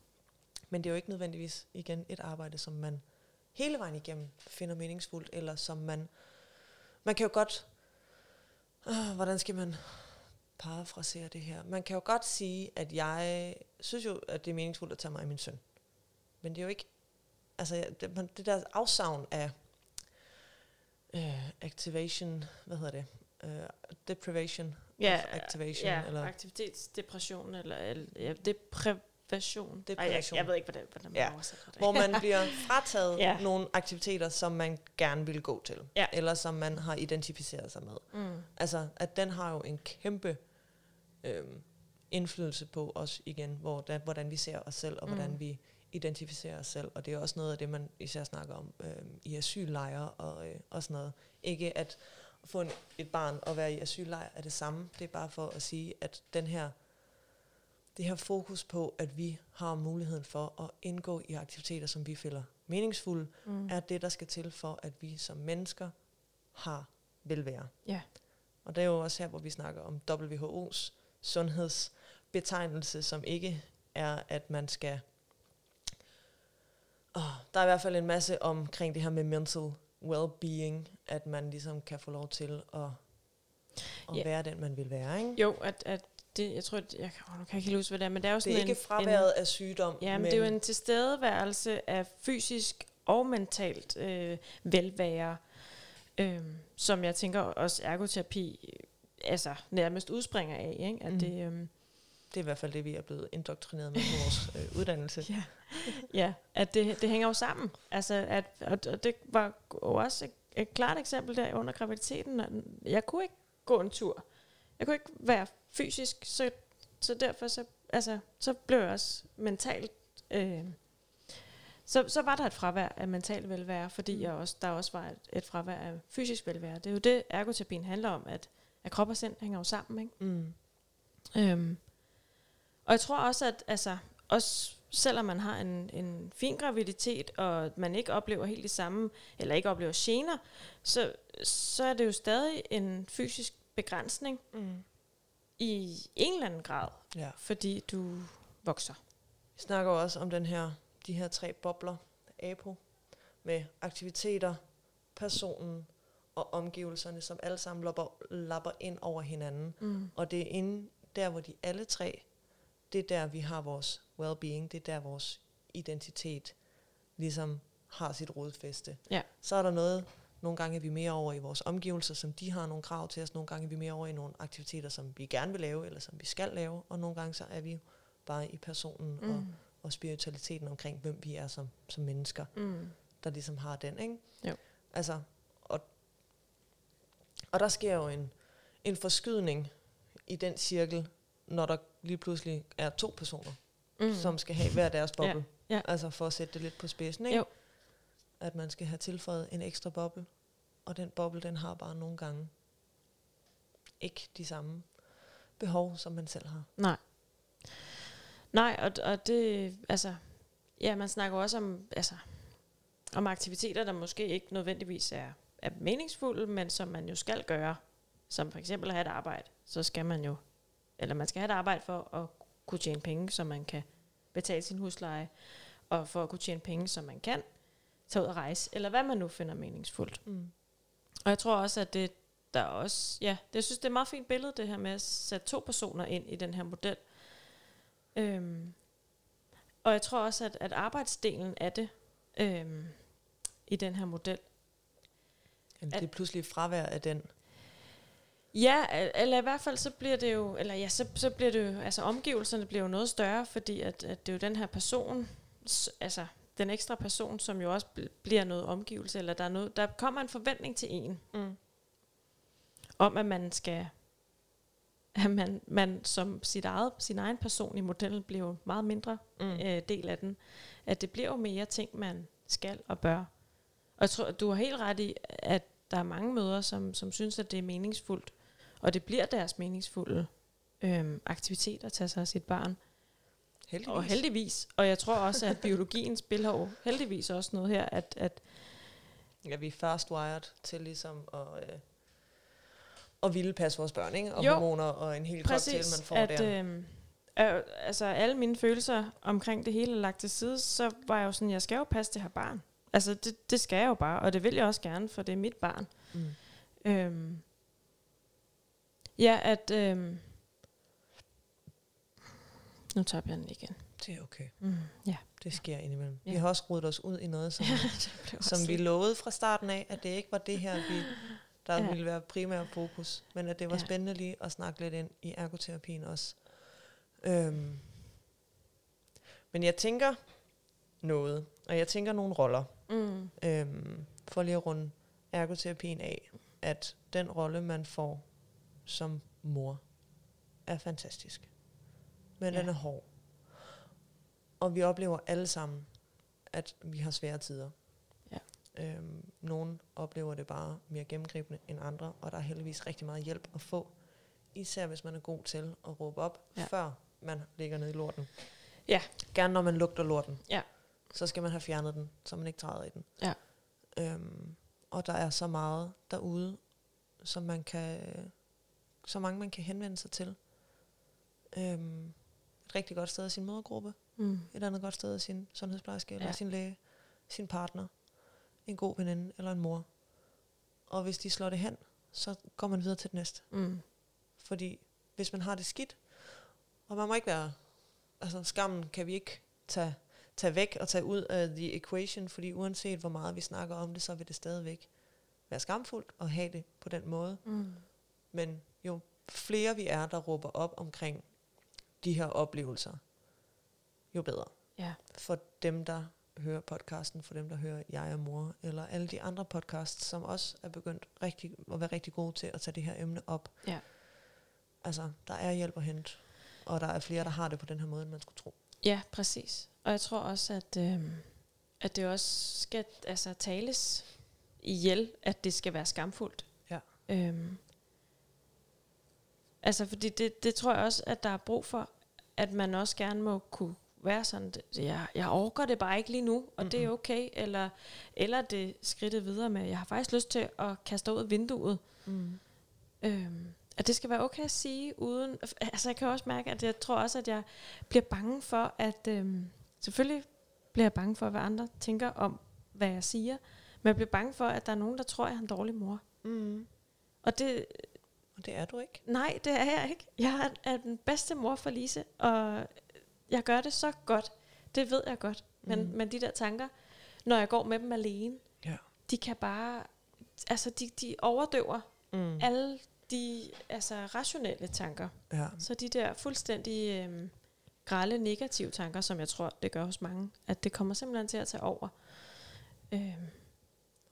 Men det er jo ikke nødvendigvis igen et arbejde, som man hele vejen igennem finder meningsfuldt, eller som man... Man kan jo godt... Øh, hvordan skal man parafrasere det her? Man kan jo godt sige, at jeg synes jo, at det er meningsfuldt at tage mig af min søn. Men det er jo ikke... Altså, det, man- det der afsavn af øh, activation, hvad hedder det? Øh, deprivation Ja, activation, ja, eller aktivitetsdepression, eller, ja, deprivation. Ej, jeg, jeg ved ikke, hvordan, hvordan man Ja, oversætter det. hvor man bliver (laughs) frataget ja. nogle aktiviteter, som man gerne vil gå til, Ja. eller som man har identificeret sig med. Mm. Altså, at den har jo en kæmpe øhm, indflydelse på os igen, hvor da, hvordan vi ser os selv, og Mm. hvordan vi identificerer os selv. Og det er også noget af det, man især snakker om øhm, i asyllejre og, øh, og sådan noget. Ikke at få en, et barn og være i asyllejr er det samme. Det er bare for at sige, at den her, det her fokus på, at vi har muligheden for at indgå i aktiviteter, som vi føler meningsfulde, mm. er det, der skal til for, at vi som mennesker har velvære. Ja. Og det er jo også her, hvor vi snakker om WHO's sundhedsbetegnelse, som ikke er, at man skal... Oh, der er i hvert fald en masse omkring det her med mental well-being, at man ligesom kan få lov til at, at Ja. være den, man vil være. Ikke? Jo, at, at det, jeg tror, at, jeg, kan- nu kan jeg ikke huske, hvad det er, men det er jo Det sådan er ikke en, fraværet af sygdom, en, ja, men det er jo en tilstedeværelse af fysisk og mentalt øh, velvære, øh, som jeg tænker også ergoterapi altså nærmest udspringer af, ikke? At Mm. det, øh, det er i hvert fald det, vi er blevet indoktrineret med på vores øh, uddannelse. (laughs) Ja, ja at det, det hænger jo sammen. Altså, at, og, det var også et, et klart eksempel der under graviditeten. Jeg kunne ikke gå en tur. Jeg kunne ikke være fysisk, så, så derfor så, altså, så blev jeg også mentalt... Øh, så, så var der et fravær af mental velvære, fordi Mm. jeg også, der også var et, et fravær af fysisk velvære. Det er jo det, ergoterapien handler om, at, at krop og sind hænger jo sammen, ikke? Mm. Øhm, og jeg tror også, at altså, også selvom man har en, en fin graviditet, og man ikke oplever helt det samme, eller ikke oplever gener, så, så er det jo stadig en fysisk begrænsning Mm. i en eller anden grad, Ja. fordi du vokser. Vi snakker også om den her, de her tre bobler, APO, med aktiviteter, personen og omgivelserne, som alle sammen lapper, lapper ind over hinanden. Mm. Og det er inde der, hvor de alle tre, det er der, vi har vores well-being, det er der, vores identitet ligesom har sit rodfæste. Ja. Så er der noget, nogle gange er vi mere over i vores omgivelser, som de har nogle krav til os, nogle gange er vi mere over i nogle aktiviteter, som vi gerne vil lave, eller som vi skal lave, og nogle gange så er vi bare i personen mm. og, og spiritualiteten omkring, hvem vi er som, som mennesker, Mm. der ligesom har den, ikke? Jo. Altså, og, og der sker jo en, en forskydning i den cirkel, når der lige pludselig er to personer, Mm. som skal have hver deres boble. ja. Altså for at sætte det lidt på spidsen, ikke? Jo. At man skal have tilføjet en ekstra boble, og den boble, den har bare nogle gange ikke de samme behov, som man selv har. Nej. Nej, og, og det, altså, ja, man snakker også om, altså, om aktiviteter, der måske ikke nødvendigvis er, er meningsfulde, men som man jo skal gøre. Som for eksempel at have et arbejde. Så skal man jo, eller man skal have et arbejde for at kunne tjene penge, så man kan betale sin husleje, og for at kunne tjene penge, så man kan tage ud og rejse, eller hvad man nu finder meningsfuldt. Mm. Og jeg tror også, at det der er også, ja, det, jeg synes, det er et meget fint billede, det her med at sætte to personer ind i den her model. Øhm, og jeg tror også, at, at arbejdsdelen af det øhm, i den her model, Eller At- det er pludselig fravær af den. Ja, eller i hvert fald så bliver det jo, eller ja, så, så bliver det jo, altså omgivelserne bliver jo noget større, fordi at, at det er jo den her person, altså den ekstra person, som jo også bl- bliver noget omgivelse, eller der, er noget, der kommer en forventning til en, Mm. om at man skal at man, man som sit eget, sin egen person i modellen bliver jo meget mindre Mm. øh, del af den. At det bliver jo mere ting, man skal og bør. Og jeg tror, du har helt ret i, at der er mange mødre, som, som synes, at det er meningsfuldt. Og det bliver deres meningsfulde øhm, aktivitet at tage sig af sit barn. Heldigvis. Og heldigvis. Og jeg tror også, at biologien (laughs) spiller jo heldigvis også noget her, at, at Ja, vi er fast wired til ligesom at, øh, at ville passe vores børn, ikke? Og Jo. hormoner og en hel cocktail, Præcis, man får at, der. øhm, øh, altså alle mine følelser omkring det hele lagt til side, så var jeg jo sådan, jeg skal jo passe det her barn. Altså det, det skal jeg jo bare, og det vil jeg også gerne, for det er mit barn. Mm. Øhm, ja, at... Øhm, nu tager jeg den igen. Det er okay. Mm, ja. Det sker indimellem. Ja. Vi har også rodet os ud i noget, som, (laughs) blev som vi lovede fra starten af, at det ikke var det her, vi, (laughs) der Ja. ja. ville være primær fokus, men at det var Ja. ja. spændende lige at snakke lidt ind i ergoterapien også. Øhm. Men jeg tænker noget, og jeg tænker nogle roller, Mm, øhm, for lige at runde ergoterapien af, at den rolle, man får som mor, er fantastisk. Men Ja. den er hård. Og vi oplever alle sammen, at vi har svære tider. Ja. Øhm, nogle oplever det bare mere gennemgribende end andre, og der er heldigvis rigtig meget hjælp at få, især hvis man er god til at råbe op, Ja. før man ligger nede i lorten. Ja. Gerne når man lugter lorten. Ja. Så skal man have fjernet den, så man ikke træder i den. Ja. Øhm, og der er så meget derude, som man kan, så mange man kan henvende sig til. Øhm, et rigtig godt sted er sin mødergruppe. Mm. Et andet godt sted er sin sundhedsplejerske, eller Ja. sin læge, sin partner, en god veninde eller en mor. Og hvis de slår det hen, så går man videre til det næste. Mm. Fordi hvis man har det skidt, og man må ikke være, altså skammen kan vi ikke tage, tage væk og tage ud af the equation, fordi uanset hvor meget vi snakker om det, så vil det stadigvæk være skamfuldt at have det på den måde. Mm. Men jo flere vi er, der råber op omkring de her oplevelser, jo bedre. Ja. For dem, der hører podcasten, for dem, der hører Jeg og Mor, eller alle de andre podcasts, som også er begyndt rigtig, at være rigtig gode til at tage det her emne op. Ja. Altså, der er hjælp at hente, og der er flere, der har det på den her måde, end man skulle tro. Ja, præcis. Og jeg tror også, at, øh, at det også skal altså, tales ihjel, at det skal være skamfuldt. Ja. Øhm, altså, fordi det, det tror jeg også, at der er brug for, at man også gerne må kunne være sådan, jeg, jeg orker det bare ikke lige nu, og mm-hmm. det er okay, eller, eller det skridtet videre med, jeg har faktisk lyst til at kaste ud af vinduet. Mm. Øhm, at det skal være okay at sige uden... Altså jeg kan også mærke, at jeg tror også, at jeg bliver bange for, at... Øhm, selvfølgelig bliver jeg bange for, hvad andre tænker om, hvad jeg siger. Men jeg bliver bange for, at der er nogen, der tror, at jeg er en dårlig mor. Mm. Og det... Det er du ikke. Nej, det er jeg ikke. Jeg er, den bedste mor for Lise, og jeg gør det så godt. Det ved jeg godt. Men, Mm. men de der tanker, når jeg går med dem alene, Ja. de kan bare... Altså, de, de overdøver Mm. alle de altså, rationelle tanker. Ja. Så de der fuldstændig øhm, grælde negative tanker, som jeg tror, det gør hos mange, at det kommer simpelthen til at tage over. Øhm,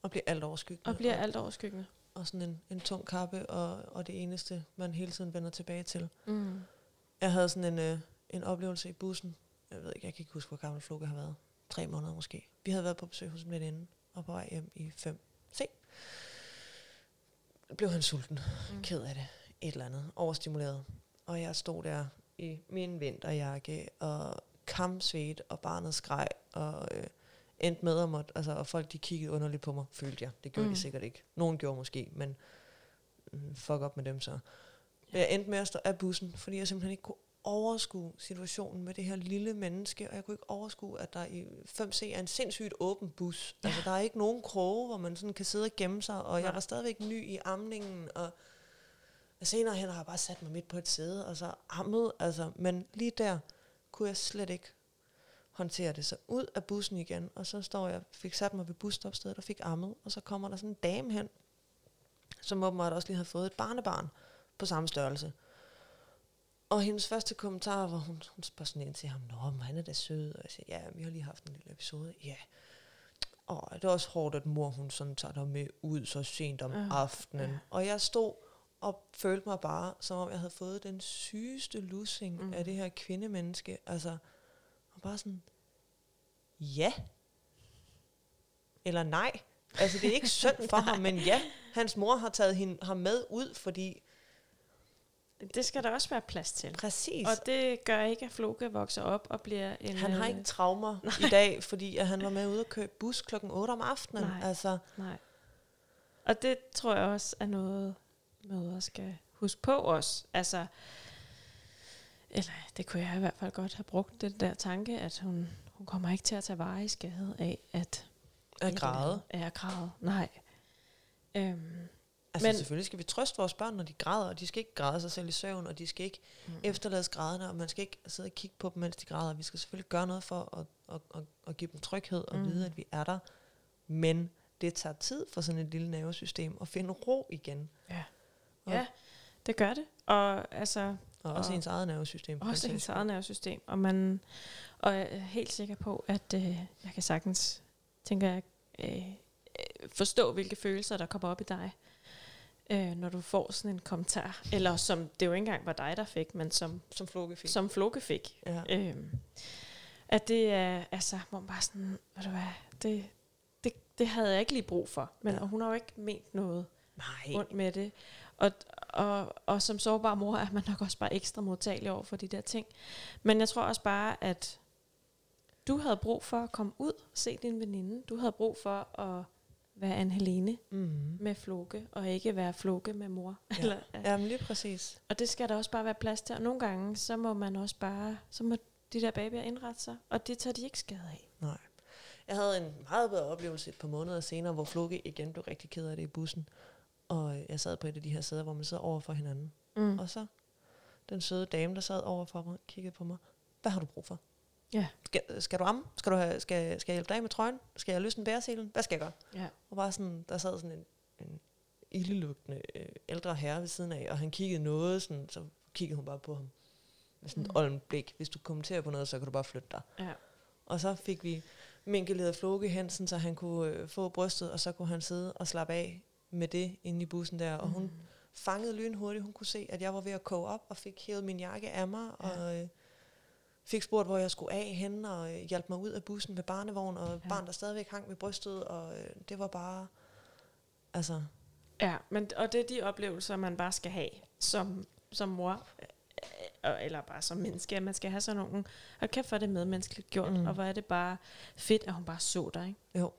Og bliver alt overskyggende. og bliver alt overskyggende. Og sådan en, en tung kappe, og, og det eneste, man hele tiden vender tilbage til. Mm. Jeg havde sådan en, øh, en oplevelse i bussen. Jeg ved ikke, jeg kan ikke huske, hvor gammel Floke har været. Tre måneder måske. Vi havde været på besøg hos en veninde, og på vej hjem i 5. Se. Blev han sulten. Mm. Ked af det. Et eller andet. Overstimuleret. Og jeg stod der i min vinterjakke, og kamsvedt, og barnet skreg, og øh, endte med at måtte, altså, og folk de kiggede underligt på mig, følte jeg. Det gjorde mm. De sikkert ikke. Nogen gjorde måske, men mm, fuck op med dem så. Jeg endte med at stå af bussen, fordi jeg simpelthen ikke kunne overskue situationen med det her lille menneske, og jeg kunne ikke overskue, at der i 5C er en sindssygt åben bus. Ja. Altså, der er ikke nogen kroge, hvor man sådan kan sidde og gemme sig, og jeg Nej. var stadigvæk ny i amningen, og senere hen har jeg bare sat mig midt på et sæde, og så ammet, altså, men lige der kunne jeg slet ikke håndtere det. Så ud af bussen igen, og så står jeg, fik sat mig ved busstopstedet og fik ammet, og så kommer der sådan en dame hen, som åbenbart også lige havde fået et barnebarn på samme størrelse. Og hendes første kommentar var, hun, hun spørger sådan ind til ham, Nå, men han er da sød. Og jeg siger, ja, vi har lige haft en lille episode. Ja. Og det er også hårdt, at mor hun sådan tager dig med ud så sent om Ja, aftenen. ja. Og jeg stod og følte mig bare, som om jeg havde fået den sygeste lussing mm. af det her kvindemenneske. Altså, og bare sådan, ja. Eller nej. Altså, det er ikke synd for ham, (laughs) men ja, hans mor har taget hende, ham med ud, fordi Det skal der også være plads til. præcis, Og det gør ikke, at Floke vokser op og bliver en... han har øh, ikke traumer (laughs) i dag, fordi at han var med ude at købe bus klokken 8 om aftenen. Nej. Altså, Nej. Og det tror jeg også er noget, mødre skal huske på os. Altså, eller det kunne jeg i hvert fald godt have brugt, den der tanke, at hun, hun kommer ikke til at tage vare i skade af, at... at græde. Er græde. Nej. Øhm, Altså Men- selvfølgelig skal vi trøste vores børn, når de græder, og de skal ikke græde sig selv i søvn, og de skal ikke mm. efterlades grædende, og man skal ikke sidde og kigge på dem, mens de græder. Vi skal selvfølgelig gøre noget for at, at, at, at give dem tryghed og Mm. vide, at vi er der. Men det tager tid for sådan et lille nervesystem at finde ro igen. Ja. Og, ja, det gør det. Og altså, og også Og- ens eget nervesystem. Også ens eget nervesystem. Og, man, og jeg er helt sikker på, at øh, jeg kan sagtens, tænker jeg, øh, øh, forstå, hvilke følelser, der kommer op i dig, øh, når du får sådan en kommentar. Eller som det jo ikke engang var dig, der fik, men som, Som Floke fik. som Floke fik. Ja. Øh, at det er, altså, hvor man bare sådan, ved du hvad, det, det, det havde jeg ikke lige brug for. Men Ja. ja. hun har jo ikke ment noget Nej. ondt med det. Og, og, og som sårbar mor er man nok også bare ekstra modtagelig over for de der ting. Men jeg tror også bare, at du havde brug for at komme ud se din veninde. Du havde brug for at være en Helene Mm. med Floke, og ikke være Floke med mor. Ja. Eller, ja. Jamen lige præcis. Og det skal der også bare være plads til. Og nogle gange, så må man også bare, så må de der babyer indrette sig, og det tager de ikke skade af. Nej. Jeg havde en meget bedre oplevelse et par måneder senere, hvor Floke igen blev rigtig ked af det i bussen. Og jeg sad på et af de her sæder, hvor man sidder over for hinanden. Mm. Og så den søde dame, der sad over for mig, kiggede på mig. Hvad har du brug for? Ja. Skal, skal du amme? Skal, du have, skal, skal jeg hjælpe dig med trøjen? Skal jeg løsne bæreselen? Hvad skal jeg gøre? Ja. Og bare sådan, der sad sådan en, en ildelugtende øh, ældre herre ved siden af, og han kiggede noget, sådan, så kiggede hun bare på ham. Med sådan et Mm. olmt blik. Hvis du kommenterer på noget, så kan du bare flytte dig. Ja. Og så fik vi minkeleret Floke hen, sådan, så han kunne øh, få brystet, og så kunne han sidde og slappe af med det inde i bussen der. Og hun Mm. fangede lynhurtigt. Hun kunne se, at jeg var ved at koge op, og fik hævet min jakke af mig, Ja. og øh, fik spurgt, hvor jeg skulle af henne, og øh, hjalp mig ud af bussen med barnevogn, og Ja. barn, der stadigvæk hang ved brystet, og øh, det var bare, altså, Ja, men, og det er de oplevelser, man bare skal have som, som mor, øh, eller bare som menneske, at man skal have sådan nogle, og kæft for det medmenneskeligt gjort, mm. og hvor er det bare fedt, at hun bare så dig, ikke? jo.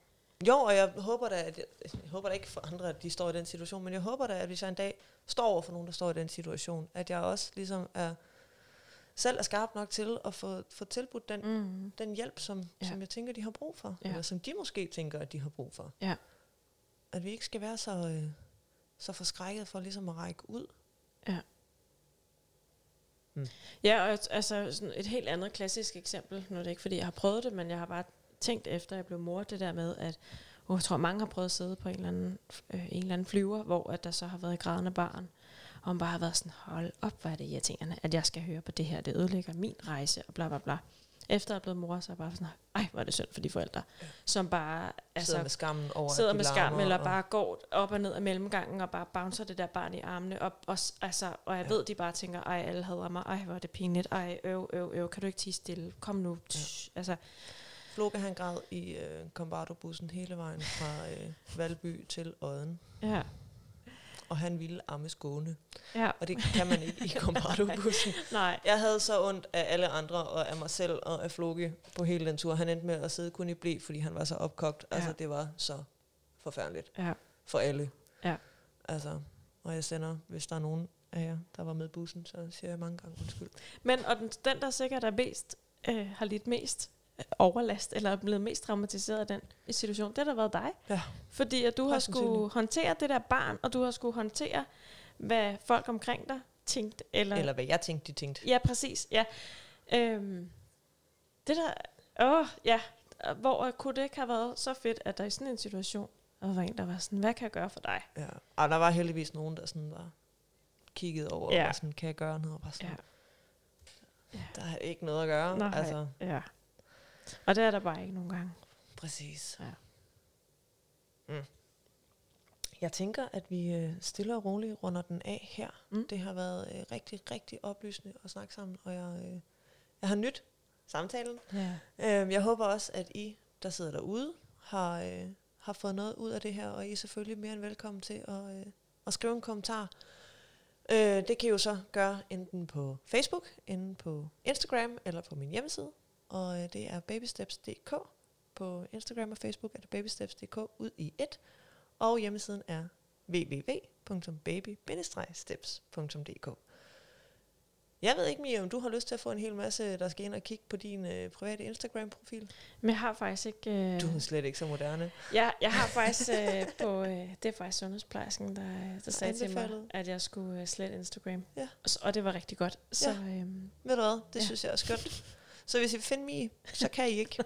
Jo, og jeg håber da, at jeg, håber da ikke for andre, at de står i den situation, men jeg håber da, at hvis jeg en dag står over for nogen, der står i den situation, at jeg også ligesom er, selv er skarp nok til at få, få tilbudt den, Mm. den hjælp, som, Ja. ja. som jeg tænker, de har brug for. Ja. Ja. Eller som de måske tænker, at de har brug for. Ja. At vi ikke skal være så, øh, så forskrækket for ligesom at række ud. Ja, og altså sådan et helt andet klassisk eksempel, nu er det ikke, fordi jeg har prøvet det, men jeg har bare tænkt efter, jeg blev mor, det der med, at oh, jeg tror, mange har prøvet at sidde på en eller anden, øh, en eller anden flyver, hvor at der så har været grædende barn, og man bare har været sådan, hold op, hvad er det irriterende, at jeg skal høre på det her, det ødelægger min rejse, og bla bla bla. Efter at jeg er blevet mor, så er jeg bare sådan, ej, hvor er det synd for de forældre, ja. som bare Altså, sidder med skammen over, sidder med skam, eller og- bare går op og ned af mellemgangen, og bare bouncer det der barn i armene op. Og, altså, og jeg Ja. ja. ved, de bare tænker, ej, alle hader mig, ej, hvor er det pinligt, ej, øv, øv, øv, kan du ikke tige stille, kom nu. Tsh. Altså, Floke han græd i øh, Combardo-bussen hele vejen fra øh, Valby til Odden. ja, Og han ville amme Skåne. ja, Og det kan man ikke i Combardo-bussen. (laughs) nej, Jeg havde så ondt af alle andre, og af mig selv, og af Floke på hele den tur. Han endte med at sidde kun i blæ, fordi han var så opkogt. Ja. Altså, det var så forfærdeligt ja, for alle. Ja. Altså, og jeg sender, hvis der er nogen af jer, der var med bussen, så siger jeg mange gange undskyld. Men og den, den der sikkert er mest, øh, har lidt mest overlast, eller er blevet mest traumatiseret af den situation, det har da været dig. Ja. Fordi at du har skulle håndtere det der barn, og du har skulle håndtere, hvad folk omkring dig tænkte. Eller, Eller hvad jeg tænkte, de tænkte. Ja, præcis. Ja. Øhm, det der... Åh, ja. Hvor kunne det ikke have været så fedt, at der i sådan en situation, og var en, der var sådan, hvad kan jeg gøre for dig? Ja. Og der var heldigvis nogen, der sådan var kiggede over, Ja. og sådan, kan jeg gøre noget? Og bare sådan, Ja. der er ikke noget at gøre. Nej. Altså, Ja. Og det er der bare ikke nogen gange. præcis. Ja. Mm. Jeg tænker, at vi øh, stille og roligt runder den af her. Mm. Det har været øh, rigtig, rigtig oplysende at snakke sammen, og jeg, øh, jeg har nyt samtalen. Ja. Øh, jeg håber også, at I, der sidder derude, har, øh, har fået noget ud af det her, og I er selvfølgelig mere end velkommen til at, øh, at skrive en kommentar. Øh, det kan I jo så gøre enten på Facebook, enten på Instagram eller på min hjemmeside, og øh, det er babysteps.dk. På Instagram og Facebook er det babysteps.dk ud i et, og hjemmesiden er www.baby-steps.dk. Jeg ved ikke, Mia, om du har lyst til at få en hel masse, der skal ind og kigge på din øh, private Instagram-profil. Men jeg har faktisk ikke... Øh, Du er slet ikke så moderne. jeg, jeg har faktisk øh, på... Øh, det er faktisk sundhedsplejersken, der, der sagde til mig, at jeg skulle øh, slette Instagram. Ja. Og, og det var rigtig godt. Så Ja. øhm, Ved du hvad? Det Ja. ja. synes jeg er skønt. Så hvis I vil finde Mie, så kan I ikke.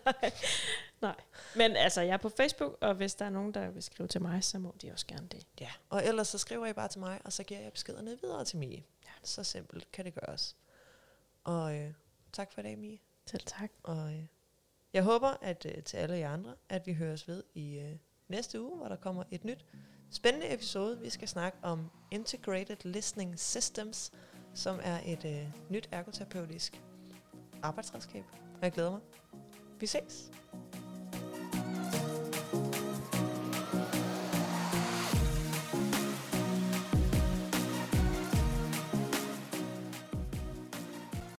(laughs) Men altså, jeg er på Facebook, og hvis der er nogen, der vil skrive til mig, så må de også gerne det. Ja. Og ellers så skriver I bare til mig, og så giver jeg beskederne videre til Mie. Ja. Så simpelt kan det gøres. Og øh, tak for i dag, Mie. Selv tak. Og øh, jeg håber, at øh, til alle jer andre, at vi høres ved i øh, næste uge, hvor der kommer et nyt spændende episode. Vi skal snakke om Integrated Listening Systems, som er et øh, nyt ergoterapeutisk arbejdsredskab. Og jeg glæder mig. Vi ses.